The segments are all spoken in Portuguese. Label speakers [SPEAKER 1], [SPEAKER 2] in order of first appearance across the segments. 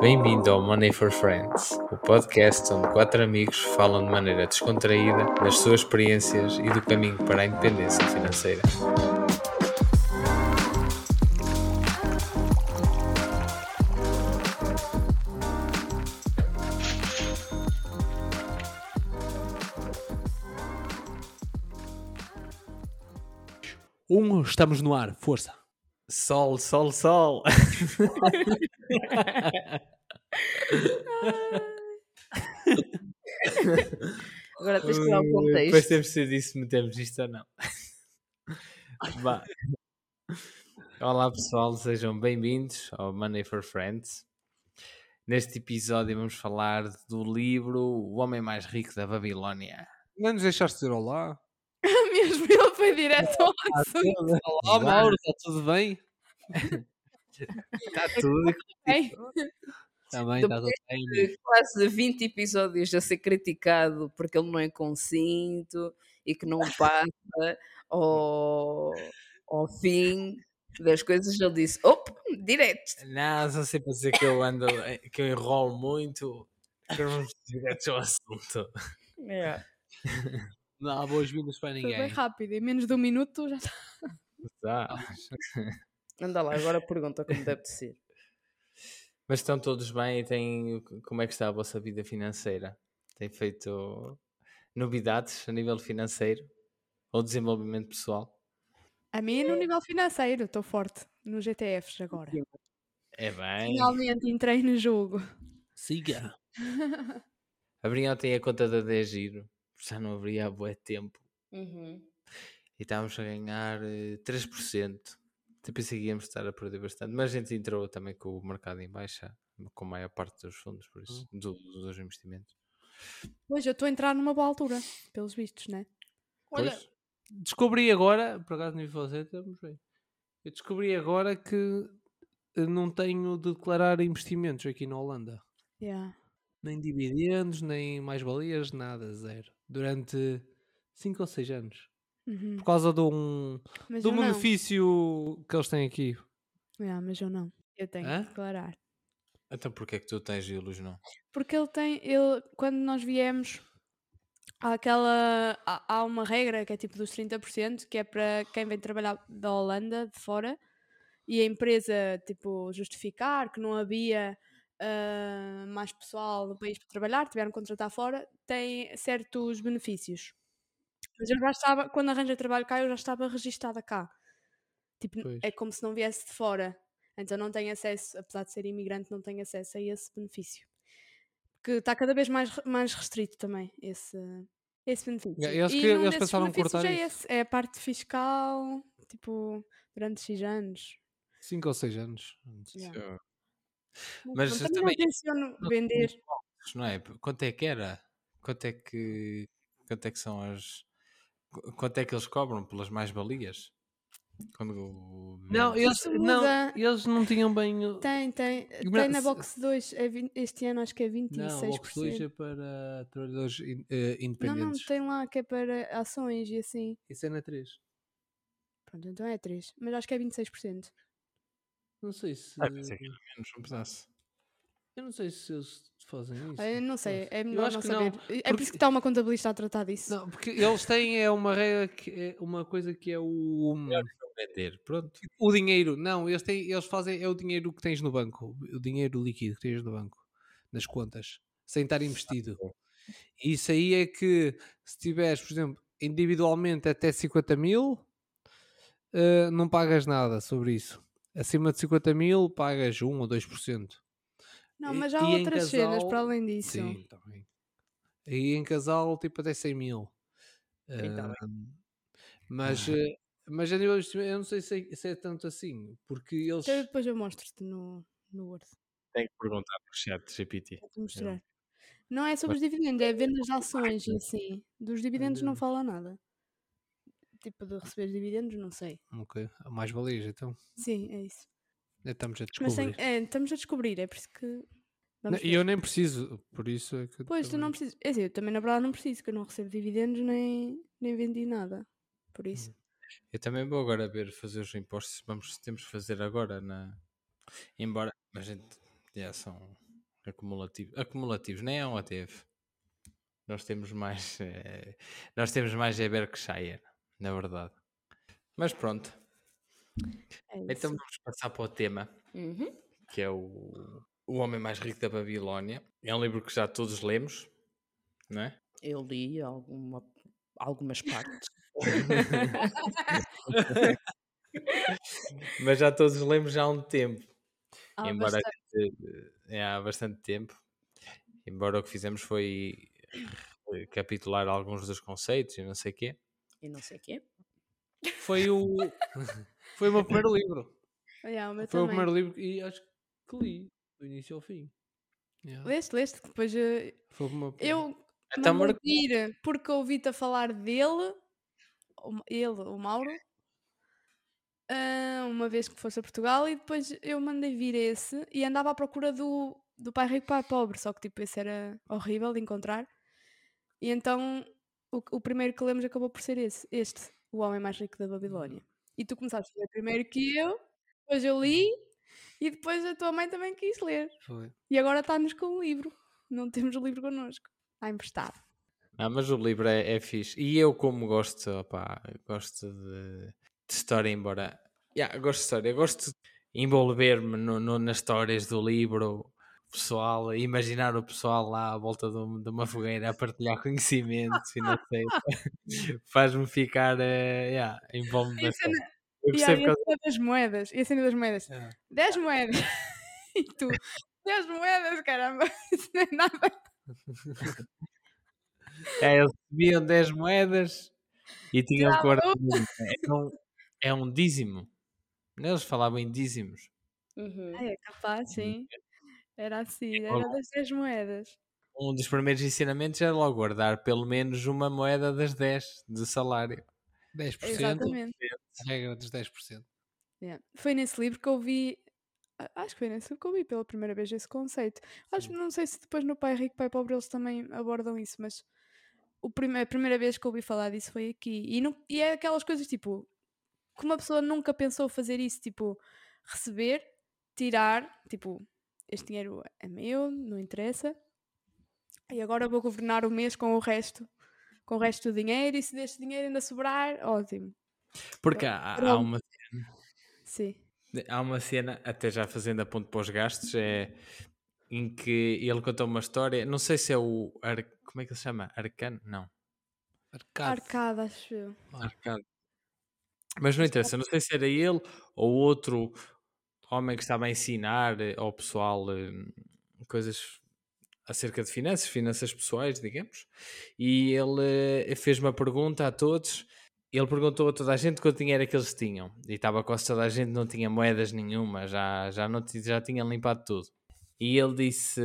[SPEAKER 1] Bem-vindo ao Money for Friends, o podcast onde quatro amigos falam de maneira descontraída das suas experiências e do caminho para a independência financeira.
[SPEAKER 2] Um, estamos no ar, força.
[SPEAKER 1] Sol, sol, sol!
[SPEAKER 3] Agora tens que dar
[SPEAKER 1] Depois
[SPEAKER 3] contexto.
[SPEAKER 1] temos de decidir se metemos isto ou não. Olá pessoal, sejam bem-vindos ao Money for Friends. Neste episódio vamos falar do livro O Homem Mais Rico da Babilónia.
[SPEAKER 2] Não nos deixaste dizer olá?
[SPEAKER 3] Mesmo ele foi direto ao assunto.
[SPEAKER 2] Olá, Mauro, está tudo bem?
[SPEAKER 1] Está tudo.
[SPEAKER 3] Bem,
[SPEAKER 2] Está bem, está tudo bem.
[SPEAKER 3] de quase 20 episódios a ser criticado porque ele não é concinto e que não passa ao, ao fim das coisas. Ele disse: Op, direto.
[SPEAKER 1] Não, só sei para dizer que eu ando, que eu enrolo muito. Vamos direto ao assunto.
[SPEAKER 3] É.
[SPEAKER 2] Não há boas-vindas para
[SPEAKER 4] Foi bem
[SPEAKER 2] ninguém.
[SPEAKER 4] rápido, em menos de um minuto já está.
[SPEAKER 1] Tá.
[SPEAKER 3] Anda lá, agora pergunta como deve de ser.
[SPEAKER 1] Mas estão todos bem e têm. Como é que está a vossa vida financeira? Tem feito novidades a nível financeiro ou desenvolvimento pessoal?
[SPEAKER 4] A mim, no nível financeiro, estou forte nos GTFs agora.
[SPEAKER 1] É bem.
[SPEAKER 4] Finalmente entrei no jogo.
[SPEAKER 2] Siga.
[SPEAKER 1] Abri ontem a conta da 10 Giro, já não abria há bué tempo
[SPEAKER 3] Uhum.
[SPEAKER 1] e estávamos a ganhar eh, 3%. Até pensei que íamos estar a perder bastante, mas a gente entrou também com o mercado em baixa, com a maior parte dos fundos, por isso, do- dos investimentos.
[SPEAKER 4] Pois, eu estou a entrar numa boa altura, pelos vistos, né?
[SPEAKER 2] Olha,
[SPEAKER 1] Pois,
[SPEAKER 2] descobri agora, por acaso nem fazer, estamos bem. Eu descobri agora que eh, não tenho de declarar investimentos aqui na Holanda.
[SPEAKER 4] Yeah.
[SPEAKER 2] Nem dividendos, nem mais-valias, nada, zero. Durante 5 ou 6 anos.
[SPEAKER 4] Uhum.
[SPEAKER 2] Por causa de um,
[SPEAKER 4] Mas
[SPEAKER 2] do
[SPEAKER 4] eu não.
[SPEAKER 2] benefício que eles têm aqui.
[SPEAKER 4] Yeah, mas eu não. Eu tenho
[SPEAKER 1] Hã?
[SPEAKER 4] que declarar.
[SPEAKER 1] então porquê é que tu tens Ilus, não?
[SPEAKER 4] Porque ele tem, ele, quando nós viemos, há aquela, há, há uma regra que é tipo dos 30%, que é para quem vem trabalhar da Holanda, de fora, e a empresa, tipo, justificar que não havia ah, mais pessoal no país para trabalhar, tiveram que contratar fora, tem certos benefícios. Mas eu já estava, quando arranjei trabalho cá, eu já estava registada cá. Tipo,
[SPEAKER 2] Pois.
[SPEAKER 4] é como se não viesse de fora. Então não tenho acesso, apesar de ser imigrante, não tenho acesso a esse benefício que está cada vez mais, mais restrito também esse, esse benefício.
[SPEAKER 2] Yeah, eles
[SPEAKER 4] E
[SPEAKER 2] que-
[SPEAKER 4] num
[SPEAKER 2] eles
[SPEAKER 4] desses
[SPEAKER 2] pensaram cortar
[SPEAKER 4] é, esse, é a parte fiscal, tipo, durante X anos.
[SPEAKER 2] 5 ou 6 anos.
[SPEAKER 4] Yeah.
[SPEAKER 1] Mas
[SPEAKER 4] Pronto,
[SPEAKER 1] também-
[SPEAKER 4] não tenciono vender.
[SPEAKER 1] não é? Quanto é que era? Quanto é que, quanto é que são as. Qu- Quanto é que eles cobram pelas mais-valias? Quando
[SPEAKER 2] Não, eles não, eles não tinham bem. o-
[SPEAKER 4] Tem, tem.
[SPEAKER 2] Não,
[SPEAKER 4] Tem na Box 2, é vin- este ano acho que é 26%.
[SPEAKER 2] Não, o Box 2 é para trabalhadores in- eh,
[SPEAKER 4] não, não,
[SPEAKER 2] independentes.
[SPEAKER 4] tem lá que é para ações e assim.
[SPEAKER 2] Isso é na 3.
[SPEAKER 4] Pronto, então é 3. Mas acho que é 26%.
[SPEAKER 2] Não sei se.
[SPEAKER 1] Ah, pensei que era menos um pedaço.
[SPEAKER 2] Eu não sei se eles fazem isso.
[SPEAKER 4] Eu não sei, é
[SPEAKER 2] Eu
[SPEAKER 4] melhor
[SPEAKER 2] acho
[SPEAKER 4] não
[SPEAKER 2] que
[SPEAKER 4] saber.
[SPEAKER 2] não,
[SPEAKER 4] É por
[SPEAKER 2] porque-
[SPEAKER 4] isso que está uma contabilista a tratar disso.
[SPEAKER 2] Não, porque eles têm é uma regra que é uma coisa que é o
[SPEAKER 1] vender, pronto.
[SPEAKER 2] o dinheiro. Não, eles têm, eles fazem é o dinheiro que tens no banco, o dinheiro líquido que tens no banco, nas contas, sem estar investido. E Isso aí é que se tiveres, por exemplo, individualmente até 50 mil, eh, não pagas nada sobre isso. Acima de 50 mil pagas 1 ou 2%.
[SPEAKER 4] Não, mas há
[SPEAKER 2] e em
[SPEAKER 4] outras cenas
[SPEAKER 2] casal-
[SPEAKER 4] para além disso.
[SPEAKER 2] Sim, também. E em casal, tipo, até 100 mil.
[SPEAKER 3] Sim, tá
[SPEAKER 2] mas, eh, mas a nível de investimento, eu não sei se é, se é tanto assim, porque eles.
[SPEAKER 4] Então depois eu mostro-te no, no Word.
[SPEAKER 1] Tenho que perguntar para o chat GPT.
[SPEAKER 4] Vou-te mostrar. Não é sobre os dividendos, é ver nas ações e assim. Dos dividendos não
[SPEAKER 2] Dividendos.
[SPEAKER 4] fala nada. Tipo, de receber dividendos, não sei.
[SPEAKER 2] Ok, mais valias, então.
[SPEAKER 4] Sim, é isso.
[SPEAKER 2] Já Estamos a
[SPEAKER 4] Mas
[SPEAKER 2] descobrir.
[SPEAKER 4] é, estamos a descobrir, é por isso que.
[SPEAKER 2] E eu nem preciso, por isso é que.
[SPEAKER 4] Pois, tu não
[SPEAKER 2] também-
[SPEAKER 4] precisas. É assim, eu também na verdade não preciso, que eu não recebo dividendos nem, nem vendi nada. Por isso.
[SPEAKER 1] Eu também vou agora ver fazer os impostos. Vamos, temos que fazer agora na. Embora. A gente. Já são Acumulativo. Acumulativos, nem é um teve. Nós temos mais. eh, nós temos mais é Berkshire, na verdade. Mas pronto.
[SPEAKER 4] É
[SPEAKER 1] Então vamos passar para o tema,
[SPEAKER 3] Uhum.
[SPEAKER 1] que é o, o Homem Mais Rico da Babilónia. É um livro que já todos lemos, não é?
[SPEAKER 3] Eu li alguma, algumas partes.
[SPEAKER 1] Mas já todos lemos já há um tempo.
[SPEAKER 4] Há
[SPEAKER 1] embora
[SPEAKER 4] bastante.
[SPEAKER 1] é, há bastante tempo. Embora o que fizemos foi recapitular alguns dos conceitos e não sei quê.
[SPEAKER 3] E não sei o quê.
[SPEAKER 2] Foi o. Foi o meu primeiro livro.
[SPEAKER 4] Yeah, o meu
[SPEAKER 2] Foi o
[SPEAKER 4] também.
[SPEAKER 2] primeiro livro e acho que li do início ao fim. Yeah.
[SPEAKER 4] Leste, leste, que depois eh,
[SPEAKER 2] Foi o meu
[SPEAKER 4] eu mandei
[SPEAKER 1] Marco-
[SPEAKER 4] vir porque ouvi-te a falar dele, o ele, o Mauro, ah, uma vez que fosse a Portugal, e depois eu mandei vir esse e andava à procura do, do Pai Rico Pai Pobre, só que tipo esse era horrível de encontrar. E então o, o primeiro que lemos acabou por ser esse, este, O Homem Mais Rico da Babilónia. E tu começaste a ler primeiro que eu, depois eu li e depois a tua mãe também quis ler.
[SPEAKER 2] Foi.
[SPEAKER 4] E agora está-nos com o livro. Não temos o livro connosco. Está emprestado.
[SPEAKER 1] Ah, mas o livro é, é fixe. E eu, como gosto, opá, gosto de, de história, embora. Yeah, gosto de história, gosto de envolver-me no- no- nas histórias do livro, pessoal, imaginar o pessoal lá à volta de, um- de uma fogueira a partilhar conhecimentos e não sei. Faz-me ficar. eh, yeah,
[SPEAKER 4] E
[SPEAKER 1] Eu
[SPEAKER 4] E
[SPEAKER 1] percebo
[SPEAKER 4] a
[SPEAKER 1] que
[SPEAKER 4] cena das moedas. E a cena das moedas.
[SPEAKER 2] Yeah.
[SPEAKER 4] 10 moedas. e tu, 10 moedas, caramba. Isso não é nada.
[SPEAKER 1] é, eles recebiam 10 moedas e tinham que
[SPEAKER 4] Tirava
[SPEAKER 1] guardar. É um, é um dízimo. Eles falavam em dízimos.
[SPEAKER 3] Uhum.
[SPEAKER 4] É capaz, sim. Era assim, era das 10 moedas.
[SPEAKER 1] um dos primeiros ensinamentos era logo guardar pelo menos uma moeda das 10 de salário.
[SPEAKER 2] 10%.
[SPEAKER 4] Exatamente.
[SPEAKER 2] A regra dos 10%.
[SPEAKER 4] Yeah. Foi nesse livro que eu vi. Acho que foi nesse que eu vi pela primeira vez esse conceito. Acho, não sei se depois no Pai Rico, Pai Pobre eles também abordam isso, mas o prime- a primeira vez que eu ouvi falar disso foi aqui. E, não, e é aquelas coisas tipo que uma pessoa nunca pensou fazer isso, tipo receber, tirar, tipo, este dinheiro é meu, não interessa. E agora vou governar o mês com o resto, com o resto do dinheiro, e se deste dinheiro ainda sobrar, ótimo.
[SPEAKER 1] Porque há, há uma,
[SPEAKER 4] Sim.
[SPEAKER 1] há uma cena, até já fazendo a ponto para os gastos, é, em que ele conta uma história, não sei se é o. Ar, como é que ele se chama? Arcano? Não.
[SPEAKER 2] Arcade.
[SPEAKER 4] Arcada, acho eu.
[SPEAKER 1] Arcano. Mas não interessa, não sei se era ele ou outro homem que estava a ensinar eh, ao pessoal eh, coisas acerca de finanças, finanças pessoais, digamos, e ele eh, fez uma pergunta a todos. Ele perguntou a toda a gente quanto dinheiro é que eles tinham, e estava quase toda a gente, não tinha moedas nenhuma, já, já, não, já tinha limpado tudo. E ele disse: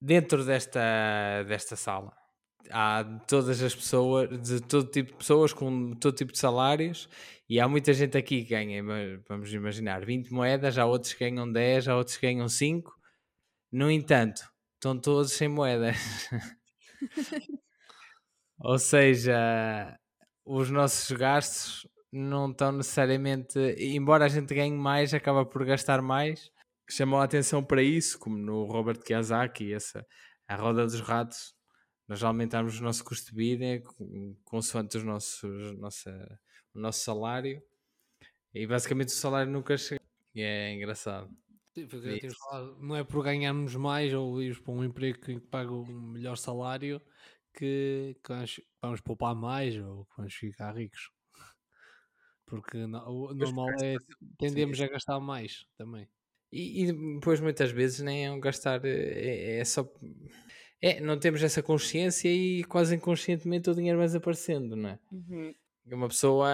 [SPEAKER 1] dentro desta, desta sala há todas as pessoas, de todo tipo de pessoas com todo tipo de salários, e há muita gente aqui que ganha, vamos imaginar, 20 moedas, há outros que ganham 10, há outros que ganham 5. No entanto, estão todos sem moedas. Ou seja, os nossos gastos não estão necessariamente, embora a gente ganhe mais, acaba por gastar mais. Chamou a atenção para isso, como no Robert Kiyosaki, essa, a roda dos ratos. Nós aumentarmos o nosso custo de vida com- consoante os nossos, nossa, o nosso salário e basicamente o salário nunca chega. E é engraçado. É.
[SPEAKER 2] Não é por ganharmos mais ou irmos para um emprego que paga um melhor salário que, que vamos, poupar mais ou que vamos ficar ricos. Porque o normal é tendemos a gastar mais também.
[SPEAKER 1] E, e depois muitas vezes nem é um gastar, é, é só. É, não temos essa consciência e quase inconscientemente o dinheiro vai desaparecendo, não é?
[SPEAKER 3] Uhum.
[SPEAKER 1] Uma pessoa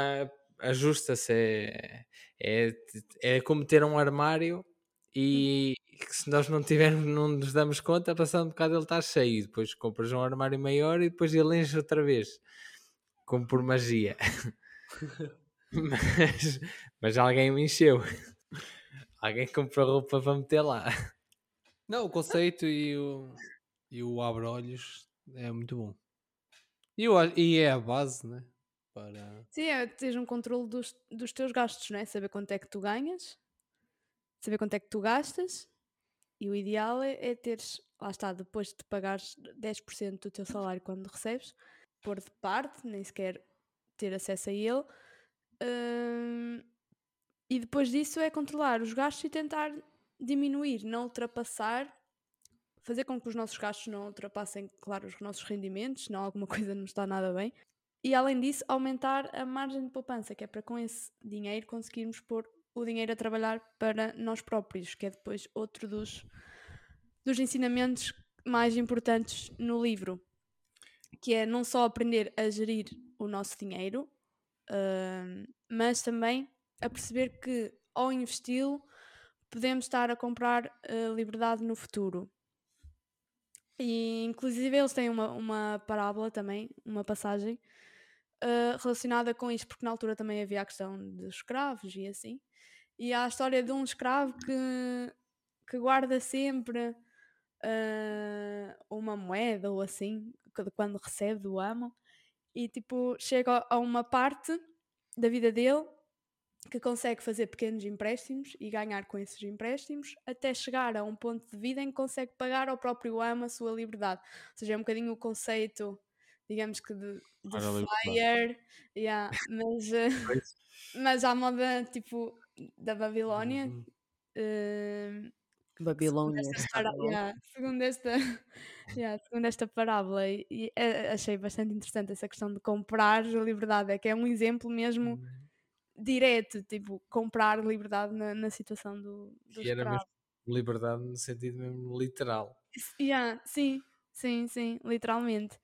[SPEAKER 1] ajusta-se, é, é, é como ter um armário e que se nós não tivermos, não nos damos conta, passando um bocado ele está cheio, depois compras um armário maior e depois ele enche outra vez, como por magia. mas, mas alguém o encheu. Alguém comprou roupa para meter lá.
[SPEAKER 2] Não, o conceito e o, e o abre-olhos é muito bom. E, a- e é a base, né? Para...
[SPEAKER 4] Sim, é teres um controle dos, dos teus gastos, não é? Saber quanto é que tu ganhas, saber quanto é que tu gastas E o ideal é, é teres, lá está, depois de pagares 10% do teu salário quando recebes, pôr de parte, nem sequer ter acesso a ele. hum, e depois disso é controlar os gastos e tentar diminuir, não ultrapassar, fazer com que os nossos gastos não ultrapassem, claro, os nossos rendimentos, senão alguma coisa não está nada bem. E além disso, aumentar a margem de poupança, que é para com esse dinheiro conseguirmos pôr o dinheiro a trabalhar para nós próprios, que é depois outro dos, dos ensinamentos mais importantes no livro, que é não só aprender a gerir o nosso dinheiro, hum, mas também a perceber que ao investi-lo podemos estar a comprar uh, liberdade no futuro. E inclusive eles têm uma, uma parábola também, uma passagem uh, relacionada com isto, porque na altura também havia a questão dos escravos e assim. E há a história de um escravo que, que guarda sempre uh, uma moeda ou assim, quando recebe do amo, e tipo, chega a uma parte da vida dele que consegue fazer pequenos empréstimos e ganhar com esses empréstimos até chegar a um ponto de vida em que consegue pagar ao próprio amo a sua liberdade. Ou seja, é um bocadinho o conceito, digamos que de, de yeah, mas, eh,
[SPEAKER 1] Pois.
[SPEAKER 4] mas à moda tipo da Babilónia.
[SPEAKER 2] Uhum.
[SPEAKER 4] eh,
[SPEAKER 3] Babilónia
[SPEAKER 4] segundo yeah, segundo esta, yeah, segundo esta parábola, e, e, eh, achei bastante interessante essa questão de comprar a liberdade, é que é um exemplo mesmo
[SPEAKER 2] Uhum.
[SPEAKER 4] Direto, tipo, comprar liberdade na, na situação do, do
[SPEAKER 1] Que era mesmo liberdade no sentido mesmo literal.
[SPEAKER 4] Yeah, sim, sim, sim, literalmente.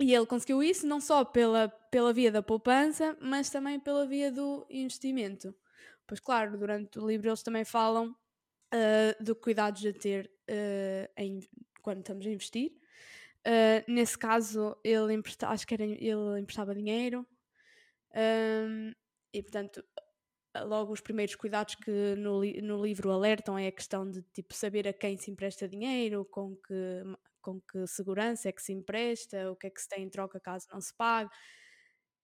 [SPEAKER 4] E ele conseguiu isso não só pela, pela via da poupança, mas também pela via do investimento. Pois claro, durante o livro eles também falam ah, de cuidados a ter ah, em- quando estamos a investir. Ah, nesse caso, ele empresta, acho que era, ele emprestava dinheiro. Ahm, e portanto, logo os primeiros cuidados que no, no livro alertam é a questão de tipo saber a quem se empresta dinheiro, com que, com que segurança é que se empresta, o que é que se tem em troca caso não se pague.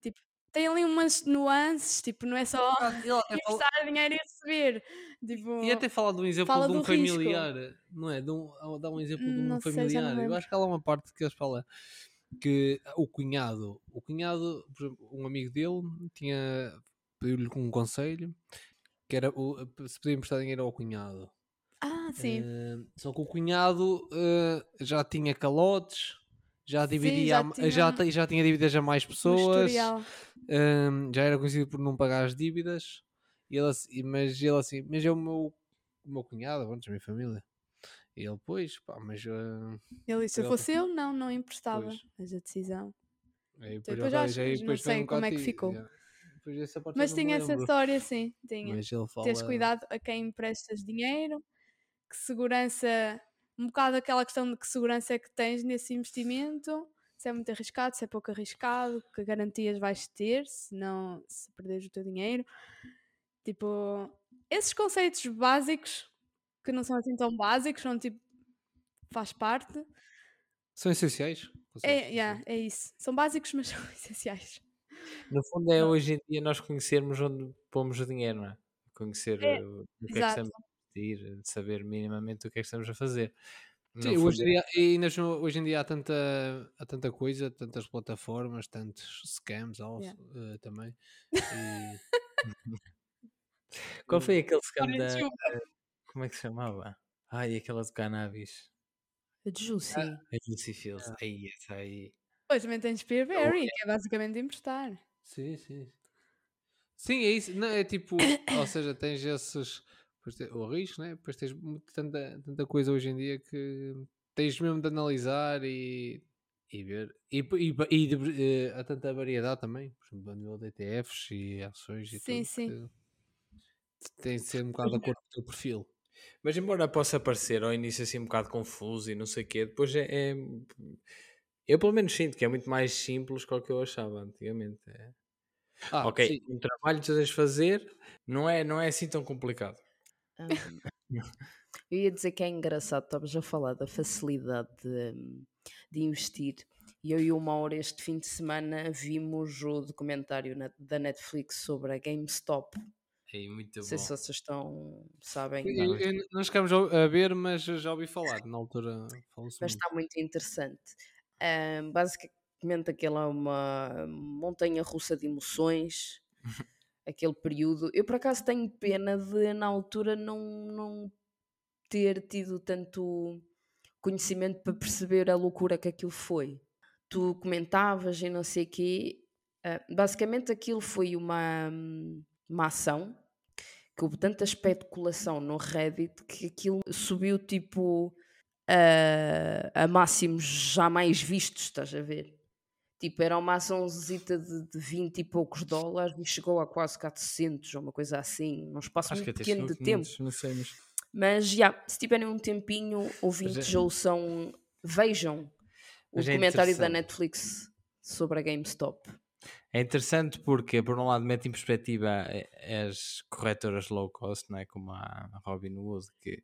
[SPEAKER 4] Tipo, tem ali umas nuances, tipo, não é só
[SPEAKER 2] fala-
[SPEAKER 4] emprestar dinheiro e receber. Tipo,
[SPEAKER 2] E até fala de um exemplo
[SPEAKER 4] fala
[SPEAKER 2] de um
[SPEAKER 4] do risco.
[SPEAKER 2] familiar, não é? De um, dá um exemplo de um
[SPEAKER 4] Não sei,
[SPEAKER 2] familiar. Eu
[SPEAKER 4] lembro.
[SPEAKER 2] acho que há lá uma parte que eles falam que o cunhado, o cunhado, exemplo, um amigo dele tinha pediu-lhe um conselho que era o, se podia emprestar dinheiro ao cunhado.
[SPEAKER 4] Ah, sim.
[SPEAKER 2] Eh, só que o cunhado eh, já tinha calotes, já dividia,
[SPEAKER 4] já
[SPEAKER 2] a-
[SPEAKER 4] tinha
[SPEAKER 2] já,
[SPEAKER 4] um-
[SPEAKER 2] já tinha dívidas a mais
[SPEAKER 4] Um
[SPEAKER 2] pessoas. Hum, já era conhecido por não pagar as dívidas, e ele, assim- mas ele assim, mas é o meu, o meu cunhado, pronto, a minha família. E ele, pois, pá, mas. ah,
[SPEAKER 4] Ele disse: se fosse eu, não, não emprestava.
[SPEAKER 2] Pois.
[SPEAKER 4] Mas a decisão.
[SPEAKER 2] aí
[SPEAKER 4] Depois
[SPEAKER 2] ele
[SPEAKER 4] já
[SPEAKER 2] vai-
[SPEAKER 4] acho-
[SPEAKER 2] aí
[SPEAKER 4] não
[SPEAKER 2] depois
[SPEAKER 4] sei como é que ficou.
[SPEAKER 2] Depois
[SPEAKER 4] Mas
[SPEAKER 2] já
[SPEAKER 4] tinha essa história, sim. Tinha.
[SPEAKER 2] Mas ele fala.
[SPEAKER 4] Teres cuidado a quem emprestas dinheiro, que segurança, um bocado aquela questão de que segurança é que tens nesse investimento, se é muito arriscado, se é pouco arriscado, que garantias vais ter, se não, se perderes o teu dinheiro. Tipo, esses conceitos básicos, que não são assim tão básicos, são tipo, faz parte.
[SPEAKER 2] São essenciais?
[SPEAKER 4] É, yeah, é isso. São básicos, mas são essenciais.
[SPEAKER 1] No fundo é hoje em dia nós conhecermos onde pomos o dinheiro, não é? Conhecer
[SPEAKER 4] É,
[SPEAKER 1] eh, o que é que
[SPEAKER 4] exato.
[SPEAKER 1] estamos a investir, de saber minimamente o que é que estamos a fazer. No
[SPEAKER 2] Sim,
[SPEAKER 1] fundo
[SPEAKER 2] hoje,
[SPEAKER 1] é-
[SPEAKER 2] em dia, e ainda são- hoje em dia há tanta, há tanta coisa, tantas plataformas, tantos scams also,
[SPEAKER 4] Yeah.
[SPEAKER 2] eh, também. E,
[SPEAKER 1] Qual foi aquele scam
[SPEAKER 4] Olha,
[SPEAKER 1] da.
[SPEAKER 4] desculpa.
[SPEAKER 1] Como é que se chamava? Ai, aquela de cannabis.
[SPEAKER 3] De Juicy.
[SPEAKER 1] A Lucy Fields. Aí, essa aí.
[SPEAKER 4] Pois também tens Peerberry, que é basicamente emprestar.
[SPEAKER 2] Sim, sim. Sim, é isso. Não, é tipo, ou seja, tens esses. O risco, né? Depois tens tanta, tanta coisa hoje em dia que tens mesmo de analisar e, e ver. E, e, e de- eh, há tanta variedade também, por exemplo, a nível de ETFs e ações e
[SPEAKER 4] Sim,
[SPEAKER 2] tudo.
[SPEAKER 4] sim.
[SPEAKER 2] que Tem de ser um bocado de acordo com o teu perfil.
[SPEAKER 1] Mas embora possa parecer ao início assim um bocado confuso e não sei o quê, depois é, é- Eu pelo menos sinto que é muito mais simples que o que eu achava antigamente. É.
[SPEAKER 2] Ah,
[SPEAKER 1] ok,
[SPEAKER 2] sim.
[SPEAKER 1] um trabalho que tu tens de fazer não é, não é assim tão complicado.
[SPEAKER 3] Hum, eu ia dizer que é engraçado, estavas a falar da facilidade de, de investir. E eu e o Mauro, este fim de semana, vimos o documentário na- da Netflix sobre a GameStop.
[SPEAKER 1] Ei, muito
[SPEAKER 3] Não sei
[SPEAKER 1] bom.
[SPEAKER 3] se vocês estão, sabem,
[SPEAKER 2] Eu- eu- eu- Não chegamos a ver, mas já ouvi falar. Na altura
[SPEAKER 3] mas
[SPEAKER 2] muito.
[SPEAKER 3] está muito interessante. Ahm, basicamente, aquilo é uma montanha russa de emoções, aquele período. Eu, por acaso, tenho pena de, na altura, não, não ter tido tanto conhecimento para perceber a loucura que aquilo foi. Tu comentavas e não sei o quê. ah, basicamente, aquilo foi uma, hum, uma ação que houve tanta especulação no Reddit que aquilo subiu tipo a, a máximos jamais vistos, estás a ver? Tipo, era uma açãozita de, de 20 e poucos dólares e chegou a quase 400 ou uma coisa assim, num espaço
[SPEAKER 1] Acho
[SPEAKER 3] muito pequeno de tempo.
[SPEAKER 1] 500, não sei, mas...
[SPEAKER 3] Mas já, se tiverem um tempinho, ouvintes
[SPEAKER 1] é-
[SPEAKER 3] ou são, vejam o
[SPEAKER 1] é
[SPEAKER 3] documentário da. Netflix sobre a GameStop.
[SPEAKER 1] É interessante porque, por um lado, mete em perspectiva eh, as corretoras low cost, não é? como a Robinhood, que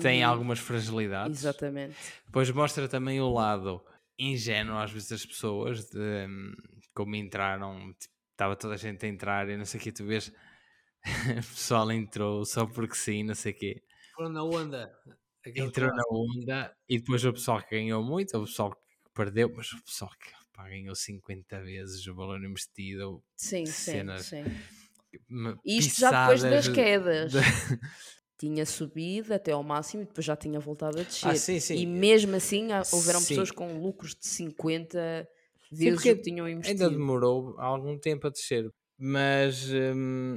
[SPEAKER 1] têm
[SPEAKER 3] Uhum,
[SPEAKER 1] algumas fragilidades.
[SPEAKER 3] Exatamente.
[SPEAKER 1] Depois mostra também o lado ingênuo, às vezes, das pessoas, de hum, como entraram, tipo, estava toda a gente a entrar e não sei o que, tu vês, o pessoal entrou só porque sim, não sei o quê.
[SPEAKER 2] Foram na onda. Aquele
[SPEAKER 1] Entrou na onda e depois o pessoal que ganhou muito, o pessoal que perdeu, mas o pessoal que pá, ganhou 50 vezes o valor investido.
[SPEAKER 3] Sim, sim,
[SPEAKER 1] cenas
[SPEAKER 3] sim. E Isto já depois das quedas.
[SPEAKER 1] de-
[SPEAKER 3] Tinha subido até ao máximo e depois já tinha voltado a descer.
[SPEAKER 1] Ah, sim, sim.
[SPEAKER 3] E mesmo assim há- houveram
[SPEAKER 1] Sim.
[SPEAKER 3] pessoas com lucros de 50
[SPEAKER 1] Sim,
[SPEAKER 3] vezes que tinham
[SPEAKER 1] Ainda
[SPEAKER 3] investido.
[SPEAKER 1] demorou algum tempo a descer, mas. hum,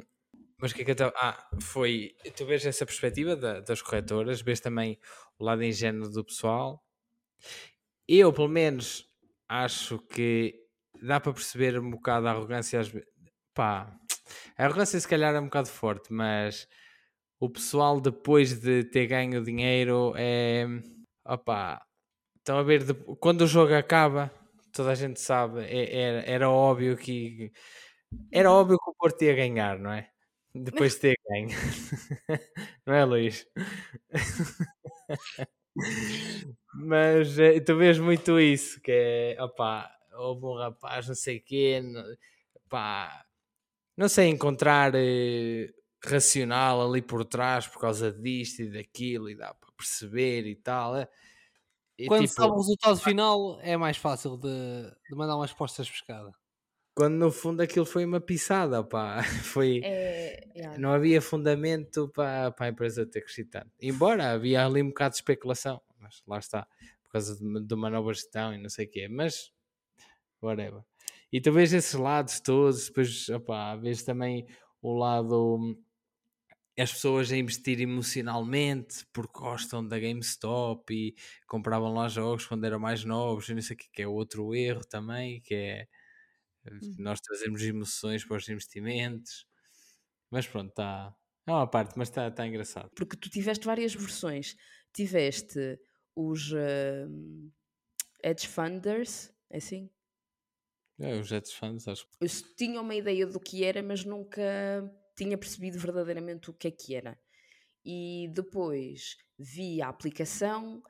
[SPEAKER 1] mas o que é que eu estava. Ah, foi. Tu vês essa perspectiva da- das corretoras, vês também o lado ingênuo do pessoal. Eu, pelo menos, acho que dá para perceber um bocado a arrogância. Às... Pá, a arrogância se calhar é um bocado forte, mas o pessoal depois de ter ganho dinheiro é. Opá, estão a ver, de- quando o jogo acaba, toda a gente sabe, é- era, era óbvio que era óbvio que o Porto ia ganhar, não é? Depois de ter ganho, não é, Luís? Mas eh, tu vês muito isso, que é, opá, houve um rapaz, não sei quê, não, pá, não sei encontrar eh, racional ali por trás por causa disto e daquilo, e dá para perceber e tal. é. E,
[SPEAKER 2] Quando
[SPEAKER 1] tipo,
[SPEAKER 2] sabe o resultado final, é mais fácil de, de mandar umas postas de pescada.
[SPEAKER 1] quando no fundo aquilo foi uma pisada, pá, foi...
[SPEAKER 3] É, yeah.
[SPEAKER 1] não havia fundamento para, para a empresa ter crescido tanto. Embora havia ali um bocado de especulação, mas lá está, por causa de, uma- de uma nova gestão e não sei o quê, mas whatever. E tu vês esses lados todos, depois opá, vês também o lado hum, as pessoas a investir emocionalmente porque gostam da GameStop e compravam lá jogos quando eram mais novos, e não sei o quê, que é outro erro também, que é nós trazemos emoções para os investimentos. Mas pronto, está. É uma parte, mas está tá engraçado.
[SPEAKER 3] Porque tu tiveste várias versões. Tiveste os hum, hedge funders, é assim?
[SPEAKER 1] É, os Jets fans, acho que
[SPEAKER 3] Eu tinha uma ideia do que era, mas nunca tinha percebido verdadeiramente o que é que era. E depois vi a aplicação,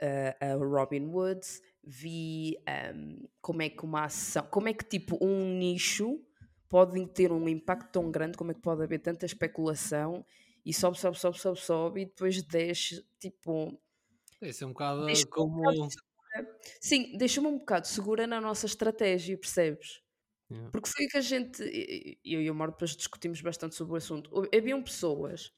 [SPEAKER 3] eh, a Robin Woods, vi ahm, como é que uma ação, como é que tipo um nicho pode ter um impacto tão grande, como é que pode haver tanta especulação e sobe, sobe, sobe, sobe, sobe e depois desce, tipo,
[SPEAKER 2] Isso é um bocado
[SPEAKER 3] Deixa-me um
[SPEAKER 2] como.
[SPEAKER 3] bocado Sim, deixa-me um bocado segura na nossa estratégia, percebes?
[SPEAKER 2] Yeah.
[SPEAKER 3] Porque foi que a gente, eu e o Mauro depois discutimos bastante sobre o assunto. Haviam pessoas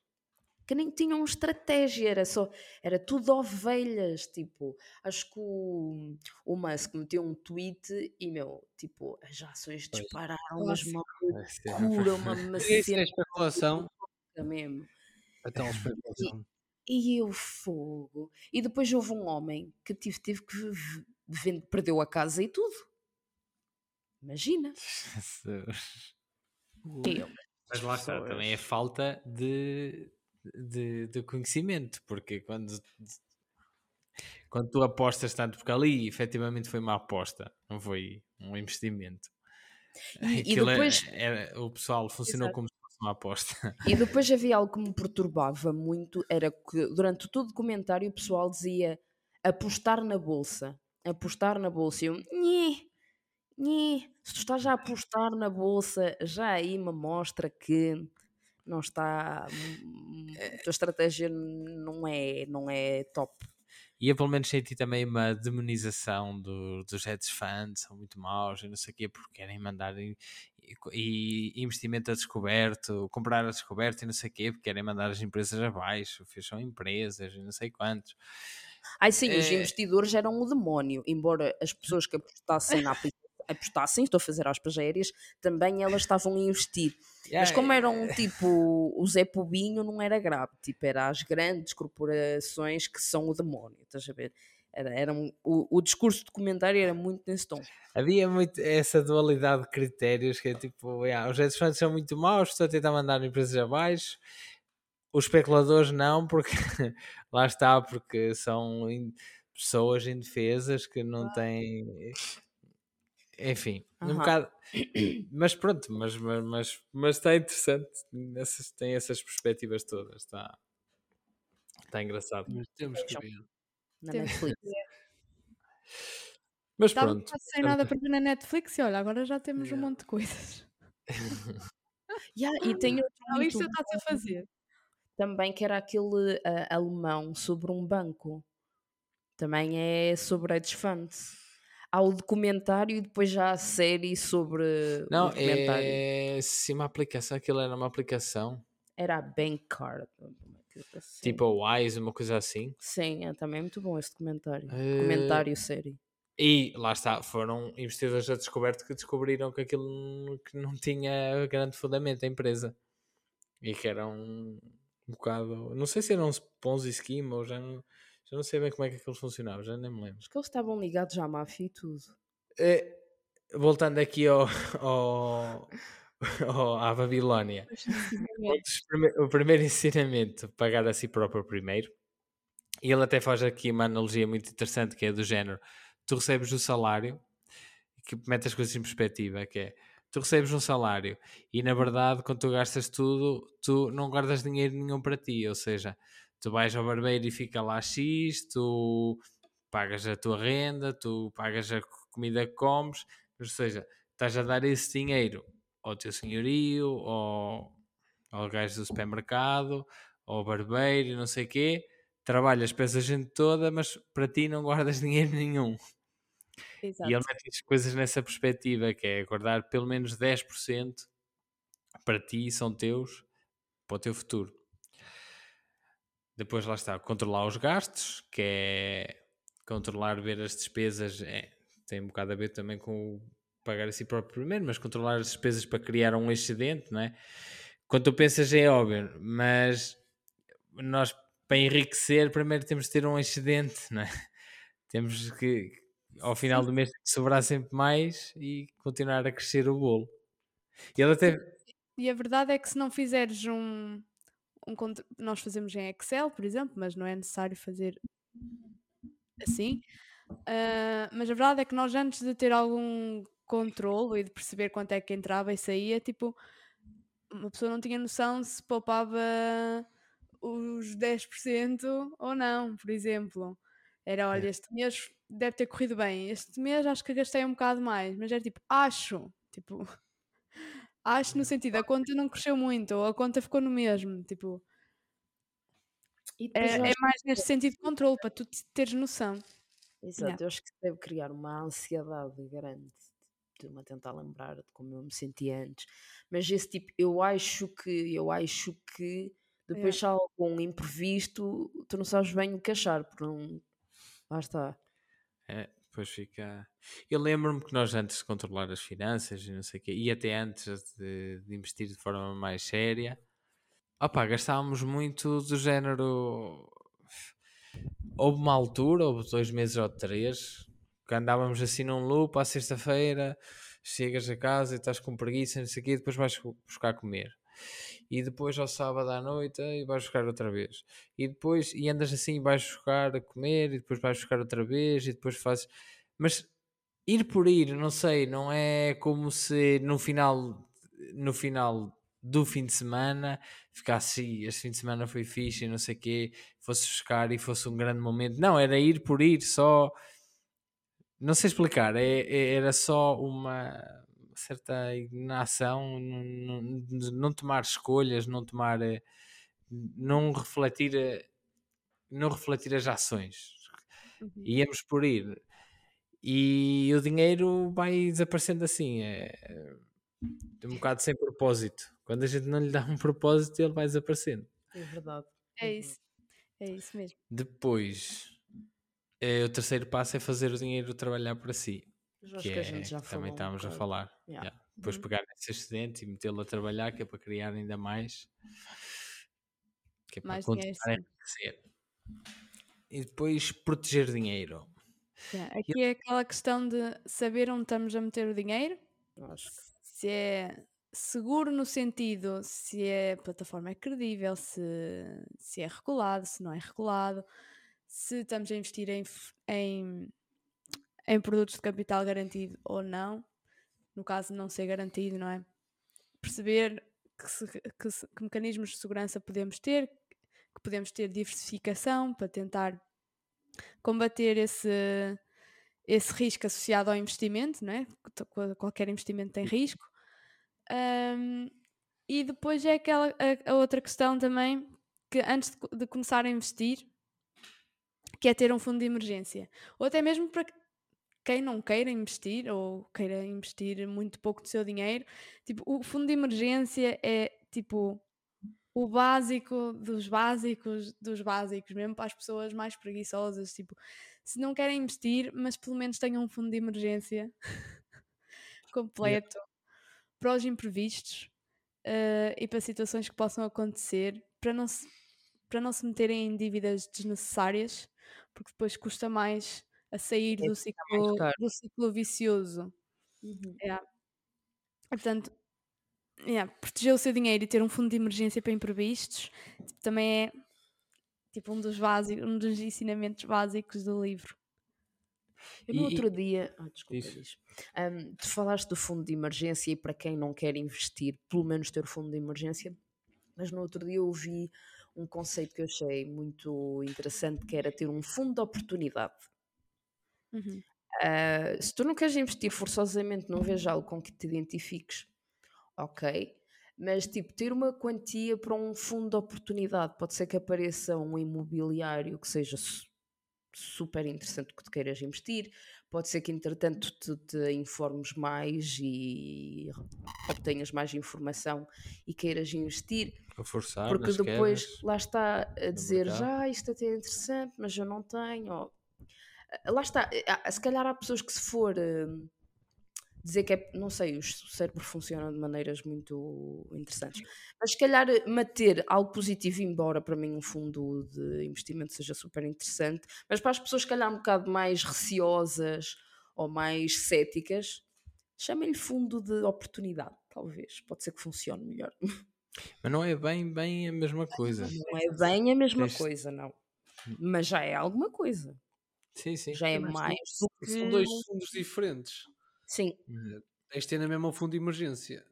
[SPEAKER 3] que nem tinham estratégia, era só, era tudo ovelhas, tipo, acho que o, o Musk meteu um tweet e, meu, tipo, as ações dispararam, mas uma
[SPEAKER 1] Esse é-
[SPEAKER 3] loucura, uma, uma
[SPEAKER 2] Isso é especulação.
[SPEAKER 3] mesmo.
[SPEAKER 2] Tal especulação.
[SPEAKER 3] E eu fogo. E depois houve um homem que tive, tive que vende- perdeu a casa e tudo. Imagina.
[SPEAKER 1] Jesus.
[SPEAKER 3] Eu,
[SPEAKER 1] Mas lá está, também é falta de, de, de conhecimento, porque quando, quando tu apostas tanto, porque ali efetivamente foi uma aposta, não foi um investimento.
[SPEAKER 3] E- e
[SPEAKER 1] é-
[SPEAKER 3] depois-
[SPEAKER 1] era- o pessoal funcionou
[SPEAKER 3] Exato.
[SPEAKER 1] como uma aposta.
[SPEAKER 3] E depois havia algo que me perturbava muito, era que durante todo o documentário o pessoal dizia apostar na bolsa, apostar na bolsa. E eu, "Nhê." Nhê, se tu estás a apostar na bolsa, já aí me mostra que não está. A tua estratégia não é, não é top.
[SPEAKER 1] E eu pelo menos senti também uma demonização do- dos hedge funds, são muito maus e não sei o quê, porque querem mandar e, investimento a descoberto, comprar a descoberto e não sei o quê, porque querem mandar as empresas abaixo, fecham empresas e não sei quantos.
[SPEAKER 3] Ai sim, os
[SPEAKER 1] É.
[SPEAKER 3] investidores eram o demónio, embora as pessoas que apostassem na aplicação, apostassem, estou a fazer aspas aéreas, também elas estavam a investir. Mas
[SPEAKER 1] É,
[SPEAKER 3] como eram tipo o Zé Pobinho, não era grave, tipo, era as grandes corporações que são o demónio, estás a ver? Era, era um- o, o discurso documentário era muito nesse tom.
[SPEAKER 1] Havia muito essa dualidade de critérios que é tipo, yeah, os hedge funds são muito maus, estão a tentar mandar empresas abaixo. Os especuladores não, porque lá está, porque são in- pessoas indefesas que não têm. Enfim, um
[SPEAKER 3] Aham.
[SPEAKER 1] bocado. Mas pronto, mas, mas, mas, mas está interessante. Essas, tem essas perspectivas todas. Está, está engraçado.
[SPEAKER 2] Mas temos que ver.
[SPEAKER 3] Na
[SPEAKER 4] Temos.
[SPEAKER 3] Netflix.
[SPEAKER 1] Mas
[SPEAKER 4] Estava
[SPEAKER 1] pronto.
[SPEAKER 4] quase sem nada para ver na Netflix e olha, agora já temos um
[SPEAKER 1] Yeah.
[SPEAKER 4] monte de coisas.
[SPEAKER 3] Yeah, e tem outro
[SPEAKER 4] A
[SPEAKER 3] muito
[SPEAKER 4] lista está-se a fazer.
[SPEAKER 3] também que era aquele ah, alemão sobre um banco. Também é sobre hedge funds. Há o documentário e depois já a série sobre o
[SPEAKER 1] Não,
[SPEAKER 3] documentário.
[SPEAKER 1] é. Se uma aplicação, aquilo era uma aplicação.
[SPEAKER 3] Era a Bankcard. Assim.
[SPEAKER 1] Tipo a Wise, uma coisa assim.
[SPEAKER 3] Sim, é também muito bom esse documentário.
[SPEAKER 1] Eh,
[SPEAKER 3] Documentário, série.
[SPEAKER 1] E lá está, foram investidores a descoberto que descobriram que aquilo que não tinha grande fundamento, a empresa. E que era um, bocado. Não sei se era um Ponzi scheme ou já não, já não sei bem como é que aquilo funcionava, já nem me lembro.
[SPEAKER 3] Acho que eles estavam ligados à máfia e tudo.
[SPEAKER 1] Eh, voltando aqui ao, ao- à Babilónia. O primeiro ensinamento, pagar a si próprio primeiro. E ele até faz aqui uma analogia muito interessante, que é do género: tu recebes o salário, que mete as coisas em perspectiva, que é tu recebes um salário e na verdade, quando tu gastas tudo, tu não guardas dinheiro nenhum para ti, ou seja, tu vais ao barbeiro e fica lá X, tu pagas a tua renda, tu pagas a comida que comes, ou seja, estás a dar esse dinheiro ao teu senhorio, ao, ao gajo do supermercado, ao barbeiro e não sei o quê, trabalhas para essa gente toda, mas para ti não guardas dinheiro nenhum.
[SPEAKER 3] Exato.
[SPEAKER 1] E ele mete as coisas nessa perspectiva, que é guardar pelo menos 10% para ti, são teus, para o teu futuro. Depois lá está, controlar os gastos, que é controlar, ver as despesas, é, tem um bocado a ver também com o pagar a si próprio primeiro, mas controlar as despesas para criar um excedente, não é? Quando tu pensas é óbvio, mas nós para enriquecer primeiro temos de ter um excedente, não é? Temos que ao final do mês sobrar sempre mais e continuar a crescer o bolo. Ele até
[SPEAKER 4] E a verdade é que se não fizeres um, um nós fazemos em Excel, por exemplo, mas não é necessário fazer assim. Ah, mas a verdade é que nós antes de ter algum controle e de perceber quanto é que entrava e saía, tipo, uma pessoa não tinha noção se poupava os 10% ou não, por exemplo. Era, olha, este mês deve ter corrido bem, este mês acho que gastei um bocado mais, mas era tipo, acho, tipo, acho no sentido, a conta não cresceu muito, ou a conta ficou no mesmo, tipo,
[SPEAKER 3] E
[SPEAKER 4] é, é mais neste sentido de controle, para tu te- teres noção.
[SPEAKER 3] Exato,
[SPEAKER 4] Yeah.
[SPEAKER 3] eu acho que deve criar uma ansiedade grande. Estou-me a tentar lembrar de como eu me sentia antes. Mas esse tipo, eu acho que, eu acho que depois se há algum imprevisto, tu não sabes bem o que achar, porque não. Lá está.
[SPEAKER 1] É, depois fica. Eu lembro-me que nós antes de controlar as finanças e não sei o quê, e até antes de, de investir de forma mais séria, opá, gastávamos muito do género. Houve uma altura, houve dois meses ou três, andávamos assim num loop à sexta-feira, chegas a casa e estás com preguiça, não sei o quê, depois vais buscar comer. E depois ao sábado à noite e vais buscar outra vez. E depois, e andas assim, vais buscar a comer e depois vais buscar outra vez e depois fazes. Mas ir por ir, não sei, não é como se no final, no final do fim de semana ficasse, "Ih, este fim de semana foi fixe e não sei o quê, fosse buscar e fosse um grande momento. Não, era ir por ir, só não sei explicar, é, é- era só uma certa ignação, não, não, de não tomar escolhas, não tomar, eh, não refletir, eh, não refletir as ações.
[SPEAKER 4] Uhum.
[SPEAKER 1] Íamos por ir e o dinheiro vai desaparecendo assim, é, é um bocado sem propósito. Quando a gente não lhe dá um propósito, ele vai desaparecendo.
[SPEAKER 3] É verdade.
[SPEAKER 4] É
[SPEAKER 3] Uhum.
[SPEAKER 4] isso. É isso mesmo.
[SPEAKER 1] Depois, o terceiro passo é fazer o dinheiro trabalhar para si.
[SPEAKER 3] Mas acho
[SPEAKER 1] que,
[SPEAKER 3] que a
[SPEAKER 1] é, que
[SPEAKER 3] falou.
[SPEAKER 1] também
[SPEAKER 3] um
[SPEAKER 1] estávamos a
[SPEAKER 3] bocado.
[SPEAKER 1] falar.
[SPEAKER 3] Yeah.
[SPEAKER 1] yeah. Depois
[SPEAKER 4] Uhum.
[SPEAKER 1] pegar nesse excedente e metê-lo a trabalhar, que é para criar ainda mais, que é para
[SPEAKER 4] Mais dinheiro,
[SPEAKER 1] continuar a enriquecer. E depois proteger dinheiro.
[SPEAKER 4] Yeah, Aqui é aquela questão de saber onde estamos a meter o dinheiro,
[SPEAKER 3] Acho que
[SPEAKER 4] se é seguro no sentido se é, a plataforma é credível, se, se é regulado, se não é regulado, se estamos a investir em, em, em produtos de capital garantido ou não, no caso de não ser garantido, não é? Perceber que, se- que se- que mecanismos de segurança podemos ter, que podemos ter diversificação para tentar combater esse, esse risco associado ao investimento, não é? Qualquer investimento tem risco. Ahm, e depois é aquela a, a outra questão também que antes de, de começar a investir, que é ter um fundo de emergência. Ou até mesmo para quem não queira investir ou queira investir muito pouco do seu dinheiro, tipo, o fundo de emergência é tipo o básico dos básicos dos básicos, mesmo para as pessoas mais preguiçosas, tipo, se não querem investir, mas pelo menos tenham um fundo de emergência completo para os imprevistos eh, e para situações que possam acontecer, para não se, para não se meterem em dívidas desnecessárias, porque depois custa mais a sair
[SPEAKER 3] É,
[SPEAKER 4] do ciclo, do ciclo vicioso.
[SPEAKER 3] Uhum.
[SPEAKER 4] Portanto, yeah, proteger o seu dinheiro e ter um fundo de emergência para imprevistos tipo, também é tipo um dos básicos, um dos ensinamentos básicos do livro.
[SPEAKER 3] Eu no
[SPEAKER 1] E-
[SPEAKER 3] outro dia. Ah, desculpa. Ahm, tu falaste do fundo de emergência e para quem não quer investir, pelo menos ter o fundo de emergência. Mas no outro dia eu ouvi um conceito que eu achei muito interessante, que era ter um fundo de oportunidade.
[SPEAKER 4] Uhum.
[SPEAKER 3] Ah, se tu não queres investir forçosamente, não vejo algo com que te identifiques, ok? Mas tipo, ter uma quantia para um fundo de oportunidade, pode ser que apareça um imobiliário que seja su- super interessante que tu queiras investir, pode ser que entretanto tu te informes mais e obtenhas mais informação e queiras investir,
[SPEAKER 1] Para forçar
[SPEAKER 3] porque depois
[SPEAKER 1] quedas.
[SPEAKER 3] lá está a dizer já isto até é interessante, mas eu não tenho. Ah, Lá está, ah, se calhar há pessoas que se for hum, dizer que é, não sei, o cérebro funciona de maneiras muito interessantes, mas se calhar manter algo positivo, embora para mim um fundo de investimento seja super interessante, mas para as pessoas se calhar um bocado mais receosas ou mais céticas, chamem-lhe fundo de oportunidade, talvez, pode ser que funcione melhor.
[SPEAKER 1] Mas não é bem, bem a mesma coisa.
[SPEAKER 3] Não é bem a mesma
[SPEAKER 1] Tens-
[SPEAKER 3] coisa, não. Mas já é alguma coisa.
[SPEAKER 1] Sim, sim.
[SPEAKER 3] Já é mais do que.
[SPEAKER 2] São dois fundos diferentes.
[SPEAKER 3] Sim,
[SPEAKER 2] Tens de ter na mesma fundo de emergência.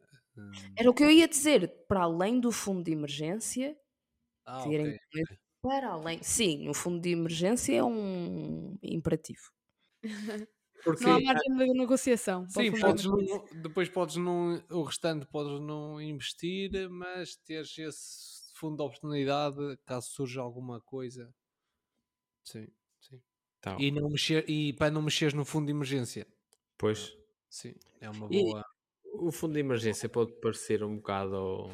[SPEAKER 3] Era o que eu ia dizer. Para além do fundo de emergência,
[SPEAKER 2] Ah,
[SPEAKER 3] terem
[SPEAKER 2] ok.
[SPEAKER 3] para além. Sim, o fundo de emergência é um imperativo.
[SPEAKER 1] Porque
[SPEAKER 4] Não há margem de negociação.
[SPEAKER 2] Sim, podes não, depois podes não, o restante podes não investir, mas teres esse fundo de oportunidade caso surja alguma coisa. Sim, sim.
[SPEAKER 1] Tá.
[SPEAKER 2] E, não mexer, e para não mexeres no fundo de emergência.
[SPEAKER 1] Pois,
[SPEAKER 2] Sim, é uma
[SPEAKER 1] E-
[SPEAKER 2] boa.
[SPEAKER 1] o fundo de emergência pode parecer um bocado.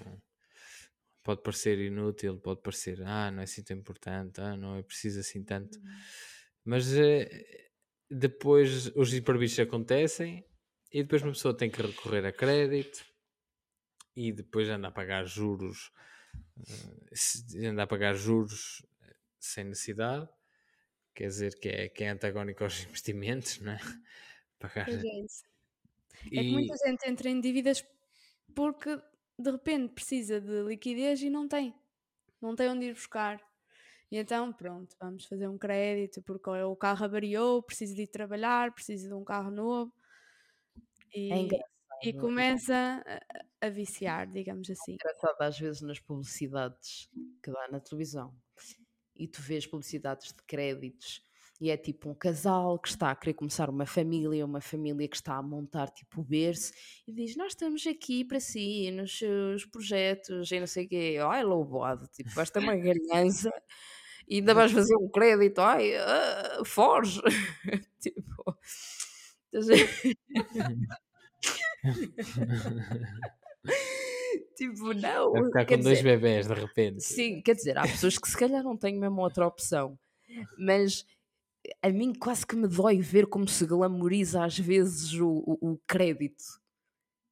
[SPEAKER 1] Pode parecer inútil, pode parecer, ah, não é assim tão importante, ah, não é preciso assim tanto. Mas eh, depois os imprevistos acontecem e depois uma pessoa tem que recorrer a crédito e depois anda a pagar juros, eh, anda a pagar juros eh, sem necessidade, quer dizer que é, que é antagónico aos investimentos, não é? Pagar.
[SPEAKER 4] É isso. É que
[SPEAKER 1] E-
[SPEAKER 4] muita gente entra em dívidas porque de repente precisa de liquidez e não tem. Não tem onde ir buscar. E então, pronto, vamos fazer um crédito porque o carro avariou, preciso de ir trabalhar, preciso de um carro novo. E,
[SPEAKER 3] É engraçado.
[SPEAKER 4] e começa a, a viciar, digamos assim.
[SPEAKER 3] engraçado às vezes nas publicidades que dá na televisão e tu vês publicidades de créditos e é tipo um casal que está a querer começar uma família, uma família que está a montar tipo o berço e diz: Nós estamos aqui para si, nos seus projetos e não sei o quê. Ai, louvado, tipo, vais ter uma ganhança e ainda vais fazer um crédito, ai, ah, foge. tipo, tipo, não.
[SPEAKER 1] Vai ficar com dois
[SPEAKER 3] dizer,
[SPEAKER 1] bebés de repente.
[SPEAKER 3] Sim, quer dizer, há pessoas que se calhar não têm mesmo outra opção, mas a mim quase que me dói ver como se glamoriza às vezes o, o- o crédito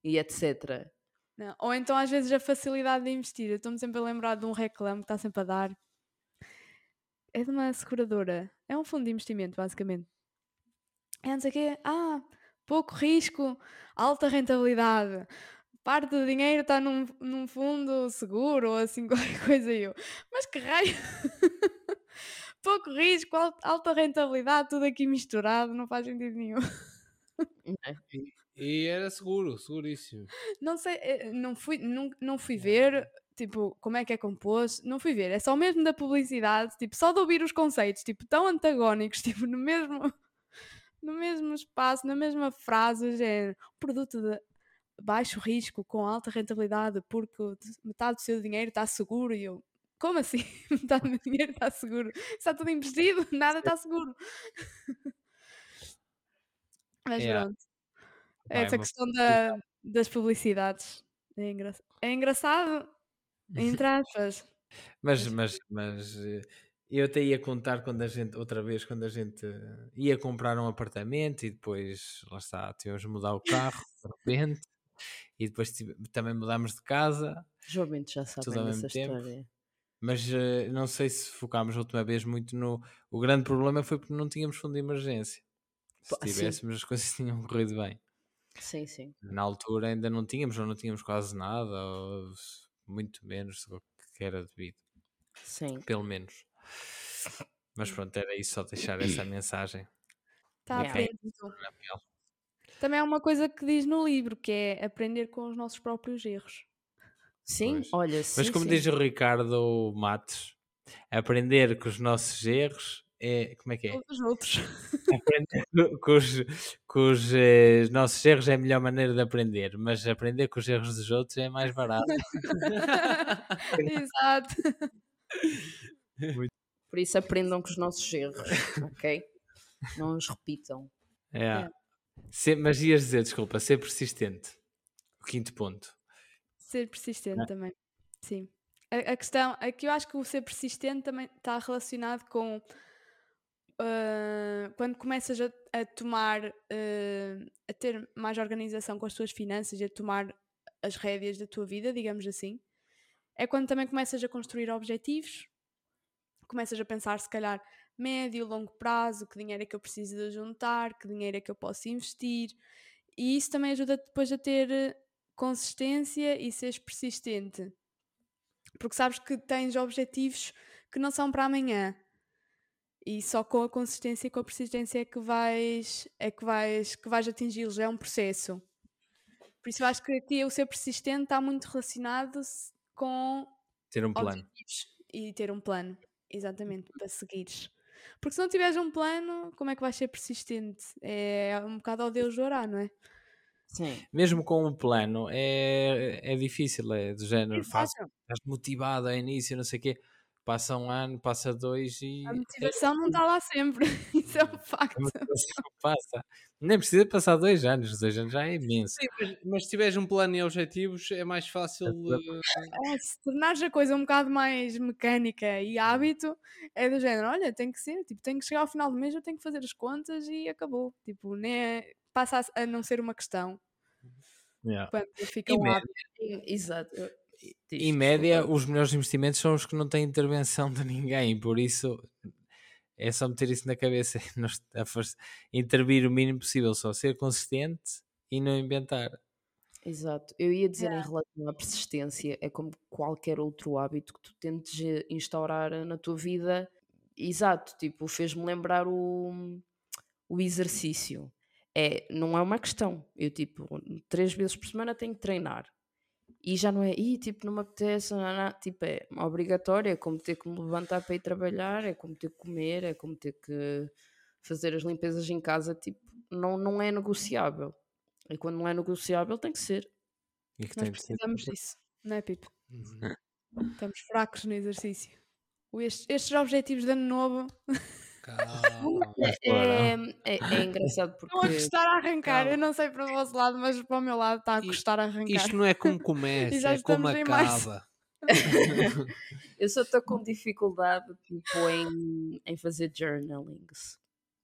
[SPEAKER 3] e etc.
[SPEAKER 4] Não, Ou então às vezes a facilidade de investir. Eu estou-me sempre a lembrar de um reclame que está sempre a dar. É de uma seguradora. É um fundo de investimento, basicamente. É não sei o quê. Ah, pouco risco, alta rentabilidade. Parte do dinheiro está num, num fundo seguro ou assim qualquer coisa. Eu, mas que raio! pouco risco, al- alta rentabilidade, tudo aqui misturado, não faz sentido nenhum.
[SPEAKER 3] É.
[SPEAKER 2] E era seguro, seguríssimo.
[SPEAKER 4] Não sei, eh, não fui, não, não fui ver, tipo, como é que é composto, não fui ver, é só mesmo da publicidade, tipo, só de ouvir os conceitos, tipo, tão antagónicos, tipo, no mesmo, no mesmo espaço, na mesma frase, é produto de baixo risco com alta rentabilidade, porque o de- metade do seu dinheiro está seguro e eu, como assim? Metade do meu dinheiro está seguro? Está tudo investido? Nada está seguro. Mas
[SPEAKER 1] Yeah.
[SPEAKER 4] pronto.
[SPEAKER 1] É
[SPEAKER 4] Essa questão da- das publicidades é, engra- é engraçado, entre aspas.
[SPEAKER 1] Mas, mas, mas eh, eu até ia contar quando a gente, outra vez, quando a gente eh, ia comprar um apartamento e depois, lá está, tivemos de mudar o carro de repente e depois também mudámos de casa,
[SPEAKER 3] ouvintes já sabem dessa história.
[SPEAKER 1] Mas eh, não sei se focámos a última vez muito no. O grande problema foi porque não tínhamos fundo de emergência. Se
[SPEAKER 3] Pá, sim.
[SPEAKER 1] tivéssemos, as coisas tinham corrido bem.
[SPEAKER 3] Sim, sim.
[SPEAKER 1] Na altura ainda não tínhamos, ou não tínhamos quase nada, ou muito menos do que era devido.
[SPEAKER 3] Sim.
[SPEAKER 1] pelo menos. Mas pronto, era isso, só deixar essa mensagem.
[SPEAKER 4] Está
[SPEAKER 3] Yeah.
[SPEAKER 4] aprendido. Também é uma coisa que diz no livro, que é aprender com os nossos próprios erros.
[SPEAKER 3] Sim,
[SPEAKER 1] Pois.
[SPEAKER 3] olha, sim.
[SPEAKER 1] Mas como
[SPEAKER 3] sim.
[SPEAKER 1] diz o Ricardo Matos, aprender com os nossos erros é. Como é que é?
[SPEAKER 4] Todos os outros.
[SPEAKER 1] Aprender co- com os, com os eh, nossos erros é a melhor maneira de aprender, mas aprender com os erros dos outros é mais barato.
[SPEAKER 4] Exato.
[SPEAKER 3] Por isso aprendam com os nossos erros, ok? Não os repitam.
[SPEAKER 1] É. Ser- mas ias dizer, desculpa, ser persistente. O quinto ponto.
[SPEAKER 4] Ser persistente
[SPEAKER 1] é?
[SPEAKER 4] também. Sim. A, a questão é que eu acho que o ser persistente também está relacionado com ah, quando começas a, a tomar, ah, a ter mais organização com as tuas finanças e a tomar as rédeas da tua vida, digamos assim, é quando também começas a construir objetivos, começas a pensar se calhar médio, longo prazo, que dinheiro é que eu preciso de juntar, que dinheiro é que eu posso investir, e isso também ajuda depois a ter consistência e seres persistente. Porque sabes que tens objetivos que não são para amanhã. E só com a consistência e com a persistência é que vais, é que vais, que vais atingi-los. É um processo. Por isso eu acho que aqui o ser persistente está muito relacionado com
[SPEAKER 1] Ter um plano.
[SPEAKER 4] e ter um plano. Exatamente, para seguires. Porque se não tiveres um plano, como é que vais ser persistente? É um bocado ao Deus orar, não é?
[SPEAKER 3] Sim.
[SPEAKER 1] Mesmo com um plano, é, é difícil, é do género, faz,
[SPEAKER 4] Exato.
[SPEAKER 1] estás motivado ao início, não sei o quê, passa um ano, passa dois e
[SPEAKER 4] A motivação não está lá sempre. Isso é um
[SPEAKER 1] a
[SPEAKER 4] facto.
[SPEAKER 1] motivação passa. Nem precisa passar dois anos, os dois anos já é imenso.
[SPEAKER 2] Sim, mas, mas se tiveres um plano e objetivos, é mais fácil. eh,
[SPEAKER 4] É, se tornares a coisa um bocado mais mecânica e hábito, é do género, olha, tem que ser, tipo, tenho que chegar ao final do mês, eu tenho que fazer as contas e acabou. Tipo, nem é- passa a, não ser uma questão.
[SPEAKER 1] Yeah.
[SPEAKER 4] Fica
[SPEAKER 1] E
[SPEAKER 4] um
[SPEAKER 1] média-
[SPEAKER 4] hábito.
[SPEAKER 3] Exato. Diz,
[SPEAKER 1] Em média,
[SPEAKER 3] desculpa.
[SPEAKER 1] os melhores investimentos são os que não têm intervenção de ninguém, por isso é só meter isso na cabeça, nós- a força- intervir o mínimo possível, só ser consistente e não inventar.
[SPEAKER 3] Exato. Eu ia dizer em relação à persistência, é como qualquer outro hábito que tu tentes eh, instaurar na tua vida. Exato, tipo, fez-me lembrar o, o exercício. É, não é uma questão. Eu, tipo, três vezes por semana tenho que treinar. E já não é, Ih, tipo, não me apetece, não, não, tipo, é obrigatório, é como ter que me levantar para ir trabalhar, é como ter que comer, é como ter que fazer as limpezas em casa, tipo, não, não é negociável. E quando não é negociável, tem que ser.
[SPEAKER 1] E que
[SPEAKER 4] Nós
[SPEAKER 1] tem de ser-
[SPEAKER 4] precisamos disso, não é, Pipo?
[SPEAKER 2] Uhum.
[SPEAKER 4] Estamos fracos no exercício. Estes, estes objetivos de ano novo
[SPEAKER 2] Calma.
[SPEAKER 3] É, é, é engraçado
[SPEAKER 4] estão a
[SPEAKER 3] porque
[SPEAKER 4] custar a arrancar.
[SPEAKER 2] Calma.
[SPEAKER 4] Eu não sei para o vosso lado, mas para o meu lado está a custar a arrancar.
[SPEAKER 2] Isto não é como começa,
[SPEAKER 4] já
[SPEAKER 2] é como acaba.
[SPEAKER 3] eu só estou com dificuldade tipo, em, em fazer journalings.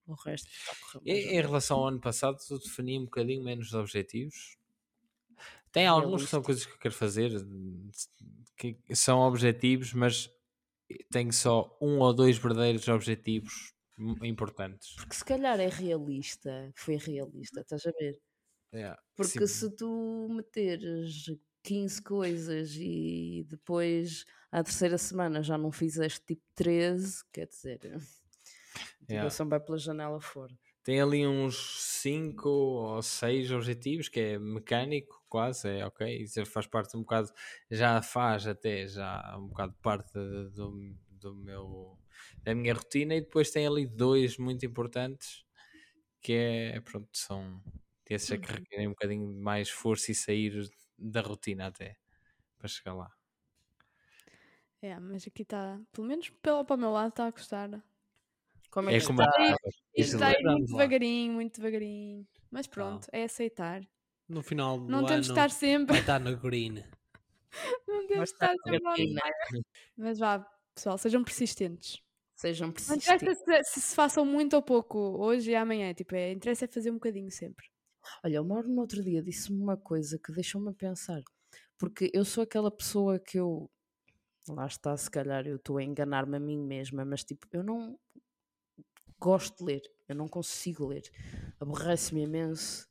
[SPEAKER 3] O resto está mais
[SPEAKER 1] Em, em relação ao ano passado, eu defini um bocadinho menos os objetivos. Tem alguns que são coisas que eu quero fazer, que são objetivos, mas tenho só um ou dois verdadeiros objetivos importantes.
[SPEAKER 3] Porque se calhar é realista, foi realista, estás a ver?
[SPEAKER 1] Yeah.
[SPEAKER 3] Porque
[SPEAKER 1] Sim.
[SPEAKER 3] se tu meteres 15 coisas e depois à terceira semana já não fizeste tipo 13, quer dizer, a
[SPEAKER 1] Yeah.
[SPEAKER 3] motivação vai pela janela fora.
[SPEAKER 1] Tem ali uns 5 ou 6 objetivos, que é mecânico, quase, é ok. Isso faz parte um bocado, já faz até já um bocado parte de- do, do meu, da minha rotina. E depois tem ali dois muito importantes, que é, pronto, são esses é que requerem um bocadinho de mais força e sair da rotina até, para chegar lá.
[SPEAKER 4] É, mas aqui está, pelo menos pelo, para o meu lado, está a custar.
[SPEAKER 3] Como é
[SPEAKER 1] É
[SPEAKER 3] que
[SPEAKER 1] como
[SPEAKER 3] está?
[SPEAKER 1] a
[SPEAKER 4] Isto está a ir
[SPEAKER 2] Vamos
[SPEAKER 4] muito devagarinho, muito devagarinho. Mas pronto, é aceitar.
[SPEAKER 2] No final do
[SPEAKER 4] Não temos de
[SPEAKER 2] ano
[SPEAKER 4] estar sempre.
[SPEAKER 2] vai estar no green.
[SPEAKER 4] Não temos de estar sempre on
[SPEAKER 3] gatina.
[SPEAKER 4] fire. Mas vá, pessoal, sejam persistentes.
[SPEAKER 3] Sejam
[SPEAKER 4] Não
[SPEAKER 3] persistentes.
[SPEAKER 4] interessa se, se se façam muito ou pouco hoje e amanhã. Tipo, é, interessa é fazer um bocadinho sempre.
[SPEAKER 3] Olha, o Mauro no outro dia disse-me uma coisa que deixou-me a pensar. Porque eu sou aquela pessoa que eu. Lá está, se calhar eu estou a enganar-me a mim mesma, mas tipo, eu não gosto de ler, eu não consigo ler. Aborrece-me imenso.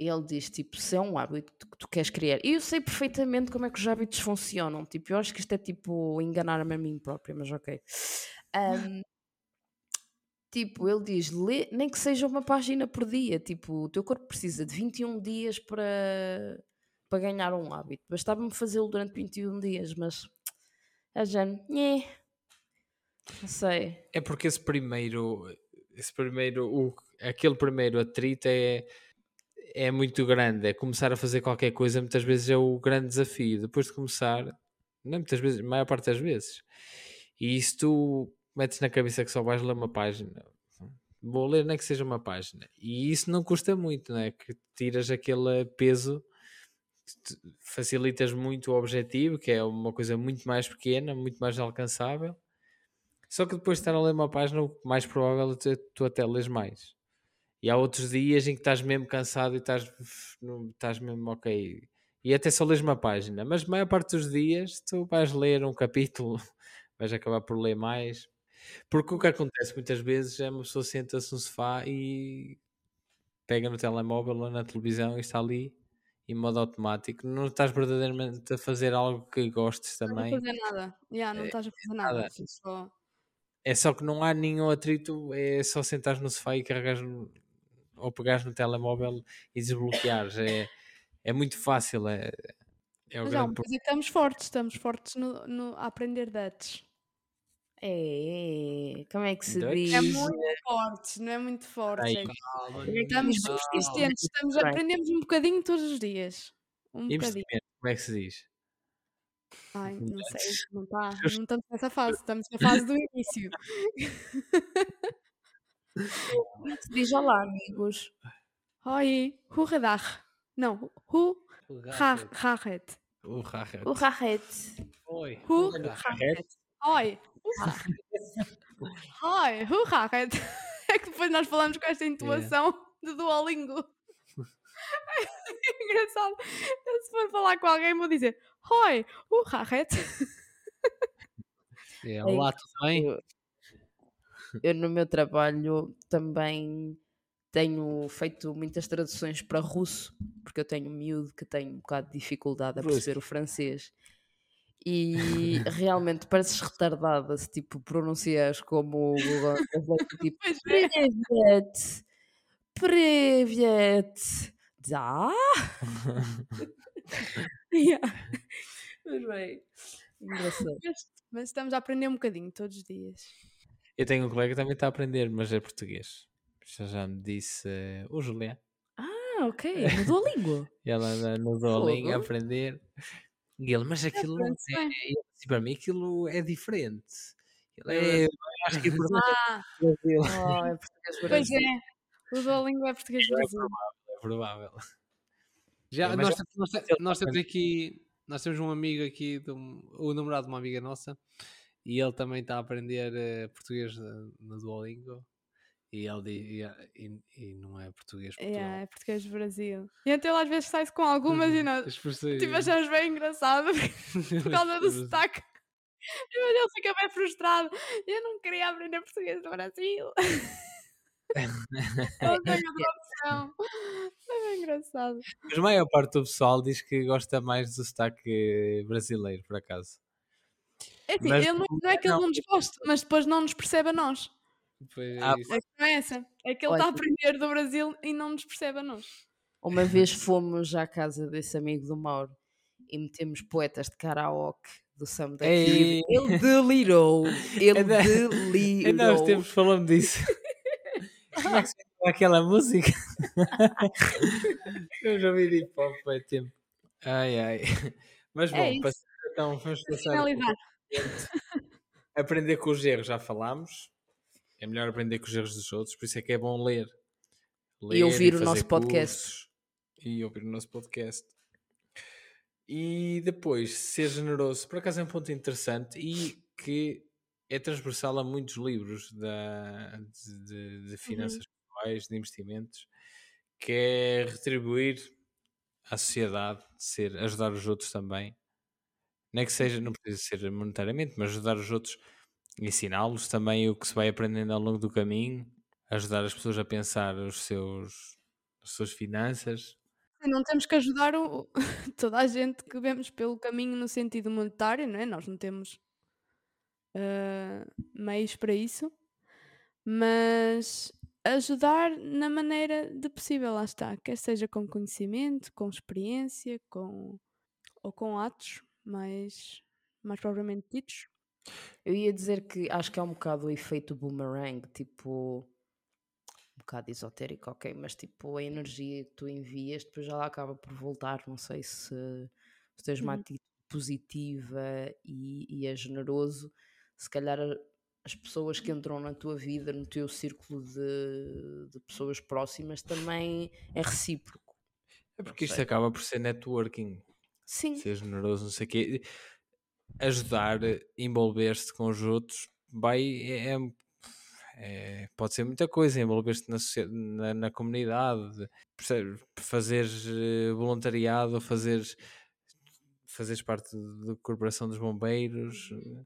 [SPEAKER 3] Ele diz: tipo, se é um hábito que tu queres criar. E eu sei perfeitamente como é que os hábitos funcionam. Tipo, eu acho que isto é tipo enganar-me a mim própria, mas ok. Ahm, Tipo, ele diz, lê, nem que seja uma página por dia. Tipo, o teu corpo precisa de 21 dias para, para ganhar um hábito. Bastava-me fazê-lo durante 21 dias, mas a Jane, nhé, não sei.
[SPEAKER 1] É porque esse primeiro, esse primeiro, o, aquele primeiro atrito é, é muito grande. É começar a fazer qualquer coisa, muitas vezes é o grande desafio. Depois de começar, não é muitas vezes, maior parte das vezes. E isso tu metes na cabeça que só vais ler uma página. Vou ler nem que seja uma página. E isso não custa muito, não é? Que tiras aquele peso, facilitas muito o objetivo, que é uma coisa muito mais pequena, muito mais alcançável. Só que depois de estar a ler uma página, o mais provável é tu, tu até lês mais. E há outros dias em que estás mesmo cansado e estás, não- estás mesmo ok. E até só lês uma página. Mas a maior parte dos dias tu vais ler um capítulo, vais acabar por ler mais. Porque o que acontece muitas vezes é uma pessoa senta-se no sofá e pega no telemóvel ou na televisão e está ali em modo automático. Não estás verdadeiramente a fazer algo que gostes
[SPEAKER 4] Não
[SPEAKER 1] também.
[SPEAKER 4] estás a fazer nada. Yeah, não estás a fazer nada.
[SPEAKER 1] nada.
[SPEAKER 4] assim, só-
[SPEAKER 1] É só que não há nenhum atrito, é só sentares no sofá e carregares no- ou pegares no telemóvel e desbloqueares. É, é muito fácil. É, é o
[SPEAKER 4] Mas é
[SPEAKER 1] grande
[SPEAKER 4] estamos fortes. Estamos fortes no, no- a aprender Dutch.
[SPEAKER 3] É, como é que se
[SPEAKER 1] Dutch?
[SPEAKER 3] diz?
[SPEAKER 4] É muito fortes, não é muito fortes.
[SPEAKER 1] Aí.
[SPEAKER 4] é
[SPEAKER 2] Calma,
[SPEAKER 4] Estamos persistentes, estamos, aprendemos um bocadinho todos os dias. Um bocadinho.
[SPEAKER 1] Como é que se diz?
[SPEAKER 4] Ai, não sei, não, tá, não estamos nessa fase, estamos na fase do início.
[SPEAKER 3] É se diz olá, amigos?
[SPEAKER 4] Oi, Hurradach. Não, Hu Raret.
[SPEAKER 1] O Raret.
[SPEAKER 3] O.
[SPEAKER 2] Oi.
[SPEAKER 4] Hu
[SPEAKER 1] Raret.
[SPEAKER 4] Oi, Oi, Hurraret. É que depois nós falamos com esta intuação de Duolingo. É engraçado. Eu, se for falar com alguém, vou dizer Oi, Hurraret.
[SPEAKER 2] É, olá, tudo bem?
[SPEAKER 3] eu no meu trabalho também tenho feito muitas traduções para russo, porque eu tenho um miúdo que tem um bocado de dificuldade a perceber o francês. E realmente pareces retardada se tipo pronuncias como o Google Translate, tipo
[SPEAKER 4] é.
[SPEAKER 3] Privet, Privet, Mas bem, engraçado.
[SPEAKER 4] Mas estamos a aprender um bocadinho todos os dias.
[SPEAKER 1] Eu tenho um colega que também está a aprender, mas é português. Já, já me disse eh, o Julián.
[SPEAKER 3] Ah, ok. Mudou a língua.
[SPEAKER 1] Ela anda no Duolingo a aprender. E ele, mas aquilo é. eu disse, para mim aquilo é diferente. Ele
[SPEAKER 2] É,
[SPEAKER 1] é, acho que é português
[SPEAKER 4] Ah,
[SPEAKER 1] do Brasil.
[SPEAKER 3] Oh, é português
[SPEAKER 4] pois é. O Duolingo é português
[SPEAKER 1] É
[SPEAKER 4] Brasil.
[SPEAKER 1] provável, é provável.
[SPEAKER 2] Já,
[SPEAKER 1] É,
[SPEAKER 2] nós, nós, nós temos aqui, nós temos um amigo aqui, de um- o namorado de uma amiga nossa, e ele também está a aprender eh, português eh, no Duolingo, e ele diz, e, e- não é português Portugal.
[SPEAKER 4] Yeah, é português do Brasil. E então ele às vezes sai-se com algumas e nós
[SPEAKER 2] As expressões-
[SPEAKER 4] tipo, achamos bem engraçado por causa do sotaque. Depois ele fica bem frustrado. Eu não queria aprender português do Brasil. Não tenho outra opção. É bem engraçado.
[SPEAKER 1] Mas a maior parte do pessoal diz que gosta mais do sotaque brasileiro, por acaso.
[SPEAKER 4] É assim,
[SPEAKER 1] Mas
[SPEAKER 4] ele não, não é que ele
[SPEAKER 1] não-
[SPEAKER 4] não nos goste, mas depois não nos percebe a nós.
[SPEAKER 2] Pois é
[SPEAKER 1] Ah,
[SPEAKER 2] isso.
[SPEAKER 4] A questão é essa. É que ele está a aprender do Brasil e não nos percebe a nós.
[SPEAKER 3] Uma vez fomos à casa desse amigo do Mauro e metemos poetas de karaoke do Sam da. Kid. Ele delirou. Ele
[SPEAKER 1] Ainda-
[SPEAKER 3] delirou.
[SPEAKER 1] Ainda nós temos falando disso. Como é que se aquela música? Eu já ouvi hip hop há tempo. Ai ai. Mas bom,
[SPEAKER 4] É isso.
[SPEAKER 1] pass- então vamos passar.
[SPEAKER 4] finalizar.
[SPEAKER 1] Aprender com os erros, já falámos. É melhor aprender com os erros dos outros, por isso é que é bom ler. Ler
[SPEAKER 3] ouvir o
[SPEAKER 1] fazer
[SPEAKER 3] nosso podcast.
[SPEAKER 1] E ouvir o nosso podcast. E depois, ser generoso. Por acaso é um ponto interessante e que é transversal a muitos livros da, de, de- de finanças pessoais, de investimentos, que é retribuir à sociedade, ser, ajudar os outros também. Não é que seja, não precisa ser monetariamente, mas ajudar os outros, ensiná-los também o que se vai aprendendo ao longo do caminho, ajudar as pessoas a pensar os seus, as suas finanças.
[SPEAKER 4] Não temos que ajudar o- toda a gente que vemos pelo caminho no sentido monetário, não é? Nós não temos ah, meios para isso, mas ajudar na maneira de possível, lá está. Quer seja com conhecimento, com experiência, com, ou com atos mais, mais propriamente ditos.
[SPEAKER 3] Eu ia dizer que acho que é um bocado o efeito boomerang, tipo. Um bocado esotérico, ok, mas tipo a energia que tu envias depois já lá acaba por voltar. Não sei se, se tens uma
[SPEAKER 4] Uhum.
[SPEAKER 3] atitude positiva e, e é generoso, se calhar as pessoas que entram na tua vida, no teu círculo de, de pessoas próximas, também é recíproco.
[SPEAKER 1] É porque isto acaba por ser networking,
[SPEAKER 3] Sim,
[SPEAKER 1] ser generoso, não sei o quê. Ajudar, envolver-se com os outros, vai, é, é- é- pode ser muita coisa, envolver-se na, na, na comunidade, fazeres eh, voluntariado, fazeres, fazeres parte da corporação dos bombeiros, eh,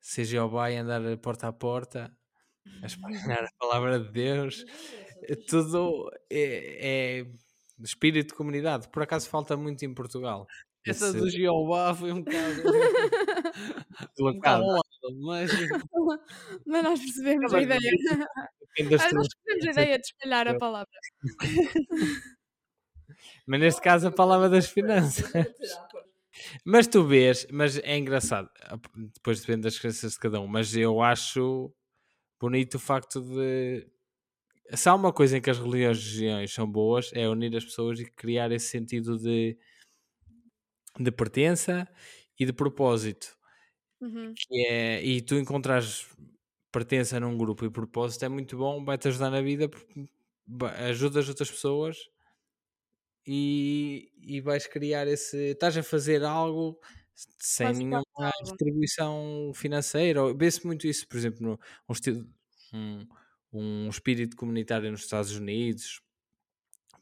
[SPEAKER 1] ser Jeová e andar porta a porta, a espalhar a palavra de Deus, é tudo é, é espírito de comunidade. Por acaso falta muito em Portugal.
[SPEAKER 2] Essa
[SPEAKER 1] Esse-
[SPEAKER 2] do Jeová foi um bocado. um bocado mas.
[SPEAKER 4] Mas nós percebemos a ideia. Nós percebemos a ideia de espalhar a palavra.
[SPEAKER 1] Mas neste caso a palavra das finanças. Mas tu vês, mas é engraçado. Depois depende das crenças de cada um. Mas eu acho bonito o facto de. Se há uma coisa em que as religiões são boas, é unir as pessoas e criar esse sentido de, de pertença e de propósito.
[SPEAKER 4] Uhum.
[SPEAKER 1] é, e tu encontrares pertença num grupo e propósito é muito bom, vai-te ajudar na vida, ajudas outras pessoas e, e vais criar esse. Estás a fazer algo sem nenhuma
[SPEAKER 4] algo.
[SPEAKER 1] retribuição financeira. Vê-se muito isso, por exemplo, no, um, estilo, um, espírito comunitário nos Estados Unidos.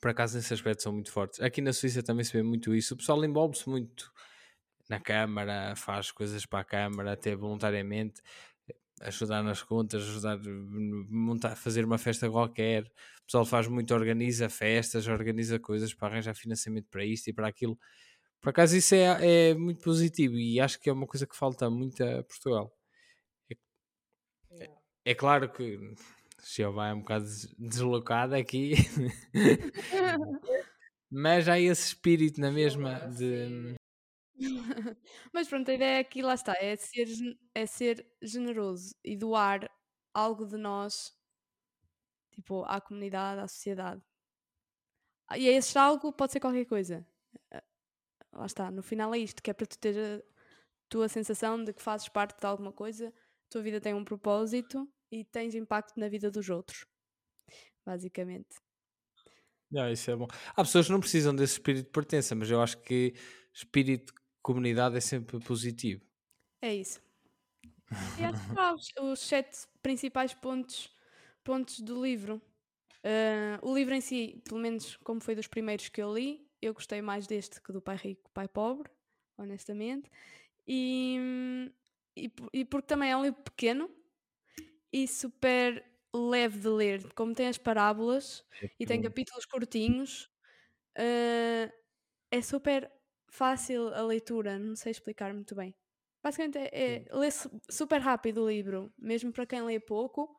[SPEAKER 1] Por acaso, nesse aspecto, são muito fortes. Aqui na Suíça também se vê muito isso. O pessoal envolve-se muito na Câmara, faz coisas para a Câmara, até voluntariamente, ajudar nas contas, ajudar a montar, fazer uma festa qualquer. O pessoal faz muito, organiza festas, organiza coisas para arranjar financiamento para isto e para aquilo. Por acaso, isso é, é muito positivo e acho que é uma coisa que falta muito a Portugal. É, é claro que Jeová é um bocado des- deslocado aqui, mas há esse espírito na mesma de.
[SPEAKER 4] Mas pronto, a ideia aqui lá está, é ser, é ser generoso e doar algo de nós, tipo, à comunidade, à sociedade. Ah, E esse algo pode ser qualquer coisa. Ah, Lá está, no final é isto, que é para tu ter a tua sensação de que fazes parte de alguma coisa, a tua vida tem um propósito e tens impacto na vida dos outros. Basicamente.
[SPEAKER 1] Ah, isso é bom. Há pessoas que não precisam desse espírito de pertença, mas eu acho que espírito de comunidade é sempre positivo.
[SPEAKER 4] É isso. E acho que há os, os sete principais pontos, pontos do livro. Ah, o livro em si, pelo menos como foi dos primeiros que eu li, eu gostei mais deste que do Pai Rico, Pai Pobre, honestamente. E, e, e porque também é um livro pequeno e super leve de ler. Como tem as parábolas e tem capítulos curtinhos, ah, é super fácil a leitura. Não sei explicar muito bem. Basicamente é, é lê-se super rápido o livro, mesmo para quem lê pouco,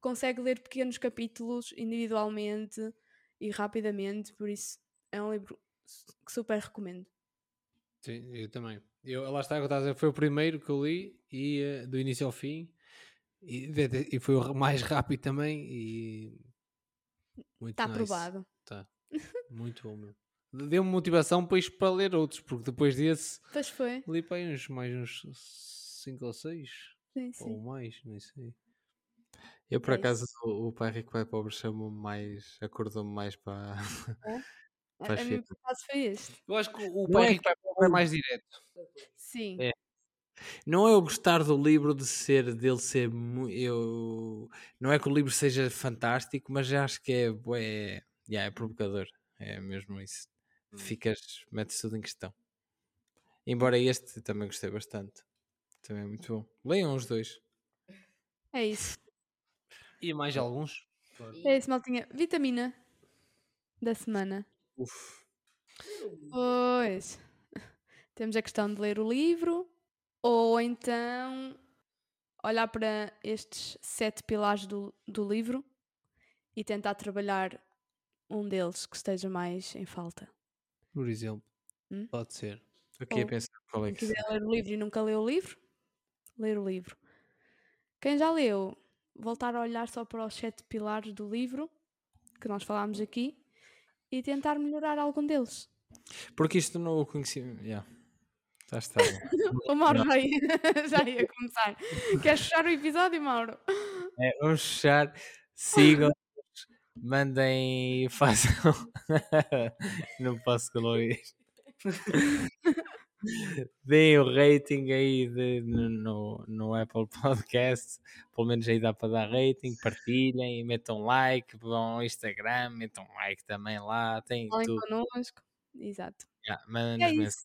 [SPEAKER 4] consegue ler pequenos capítulos individualmente e rapidamente, por isso é um livro que super recomendo.
[SPEAKER 2] Sim, eu também. Eu, lá está, foi o primeiro que eu li e eh, do início ao fim e, e foi o mais rápido também e muito
[SPEAKER 4] Está
[SPEAKER 2] nice.
[SPEAKER 4] aprovado.
[SPEAKER 2] Tá. Muito bom meu. Deu-me motivação depois para ler outros, porque depois desse
[SPEAKER 4] Pois foi.
[SPEAKER 2] li para aí uns mais uns 5 ou 6
[SPEAKER 4] Sim, sim.
[SPEAKER 2] ou mais, nem sei.
[SPEAKER 1] Eu, por
[SPEAKER 4] É
[SPEAKER 1] acaso, o, o Pai Rico Pai Pobre chamou-me mais, acordou-me mais para.
[SPEAKER 4] A,
[SPEAKER 1] faz
[SPEAKER 4] a
[SPEAKER 1] sentido.
[SPEAKER 4] por acaso, foi este.
[SPEAKER 2] Eu acho que o
[SPEAKER 1] Não
[SPEAKER 2] pai
[SPEAKER 1] é
[SPEAKER 2] rico pai pobre é mais direto.
[SPEAKER 4] Sim.
[SPEAKER 1] É. Não é eu gostar do livro de ser, dele ser. Eu, não é que o livro seja fantástico, mas já acho que é. É, yeah, é provocador. É mesmo isso.
[SPEAKER 2] Hum.
[SPEAKER 1] Ficas. Metes tudo em questão. Embora este também gostei bastante. Também é muito bom. Leiam os dois.
[SPEAKER 4] É isso.
[SPEAKER 2] E mais alguns?
[SPEAKER 4] É isso, maltinha. Vitamina da semana.
[SPEAKER 1] Uf.
[SPEAKER 4] Pois. Temos a questão de ler o livro ou então olhar para estes sete pilares do, do livro e tentar trabalhar um deles que esteja mais em falta.
[SPEAKER 2] Por exemplo.
[SPEAKER 4] Hum?
[SPEAKER 2] Pode ser.
[SPEAKER 1] Aqui a
[SPEAKER 4] Ou-
[SPEAKER 1] pensar qual é
[SPEAKER 4] Quem
[SPEAKER 1] que
[SPEAKER 4] quiser ler o livro e nunca leu o livro, ler o livro. Quem já leu, voltar a olhar só para os sete pilares do livro que nós falámos aqui e tentar melhorar algum deles.
[SPEAKER 1] Porque isto não o conheci. Yeah. Já está.
[SPEAKER 4] O Mauro já ia, já ia começar. Queres fechar o episódio, Mauro?
[SPEAKER 1] É, vamos fechar. Sigam. Mandem. Façam. não posso colorir. Deem o rating aí de- no, no, no Apple Podcast. Pelo menos aí dá para dar rating. Partilhem, metam like. Vão ao Instagram, metam like também lá. Tem
[SPEAKER 4] Falem
[SPEAKER 1] tudo.
[SPEAKER 4] connosco. Exato.
[SPEAKER 1] Yeah, Mandem-nos
[SPEAKER 4] É isso.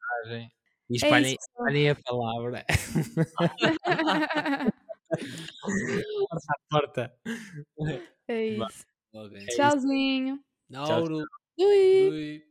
[SPEAKER 1] E
[SPEAKER 4] É
[SPEAKER 1] espalhem,
[SPEAKER 4] pessoal.
[SPEAKER 1] espalhem a palavra. Porta a porta.
[SPEAKER 4] é isso. Tchauzinho.
[SPEAKER 2] Nauro.
[SPEAKER 4] Ui.
[SPEAKER 2] Ui.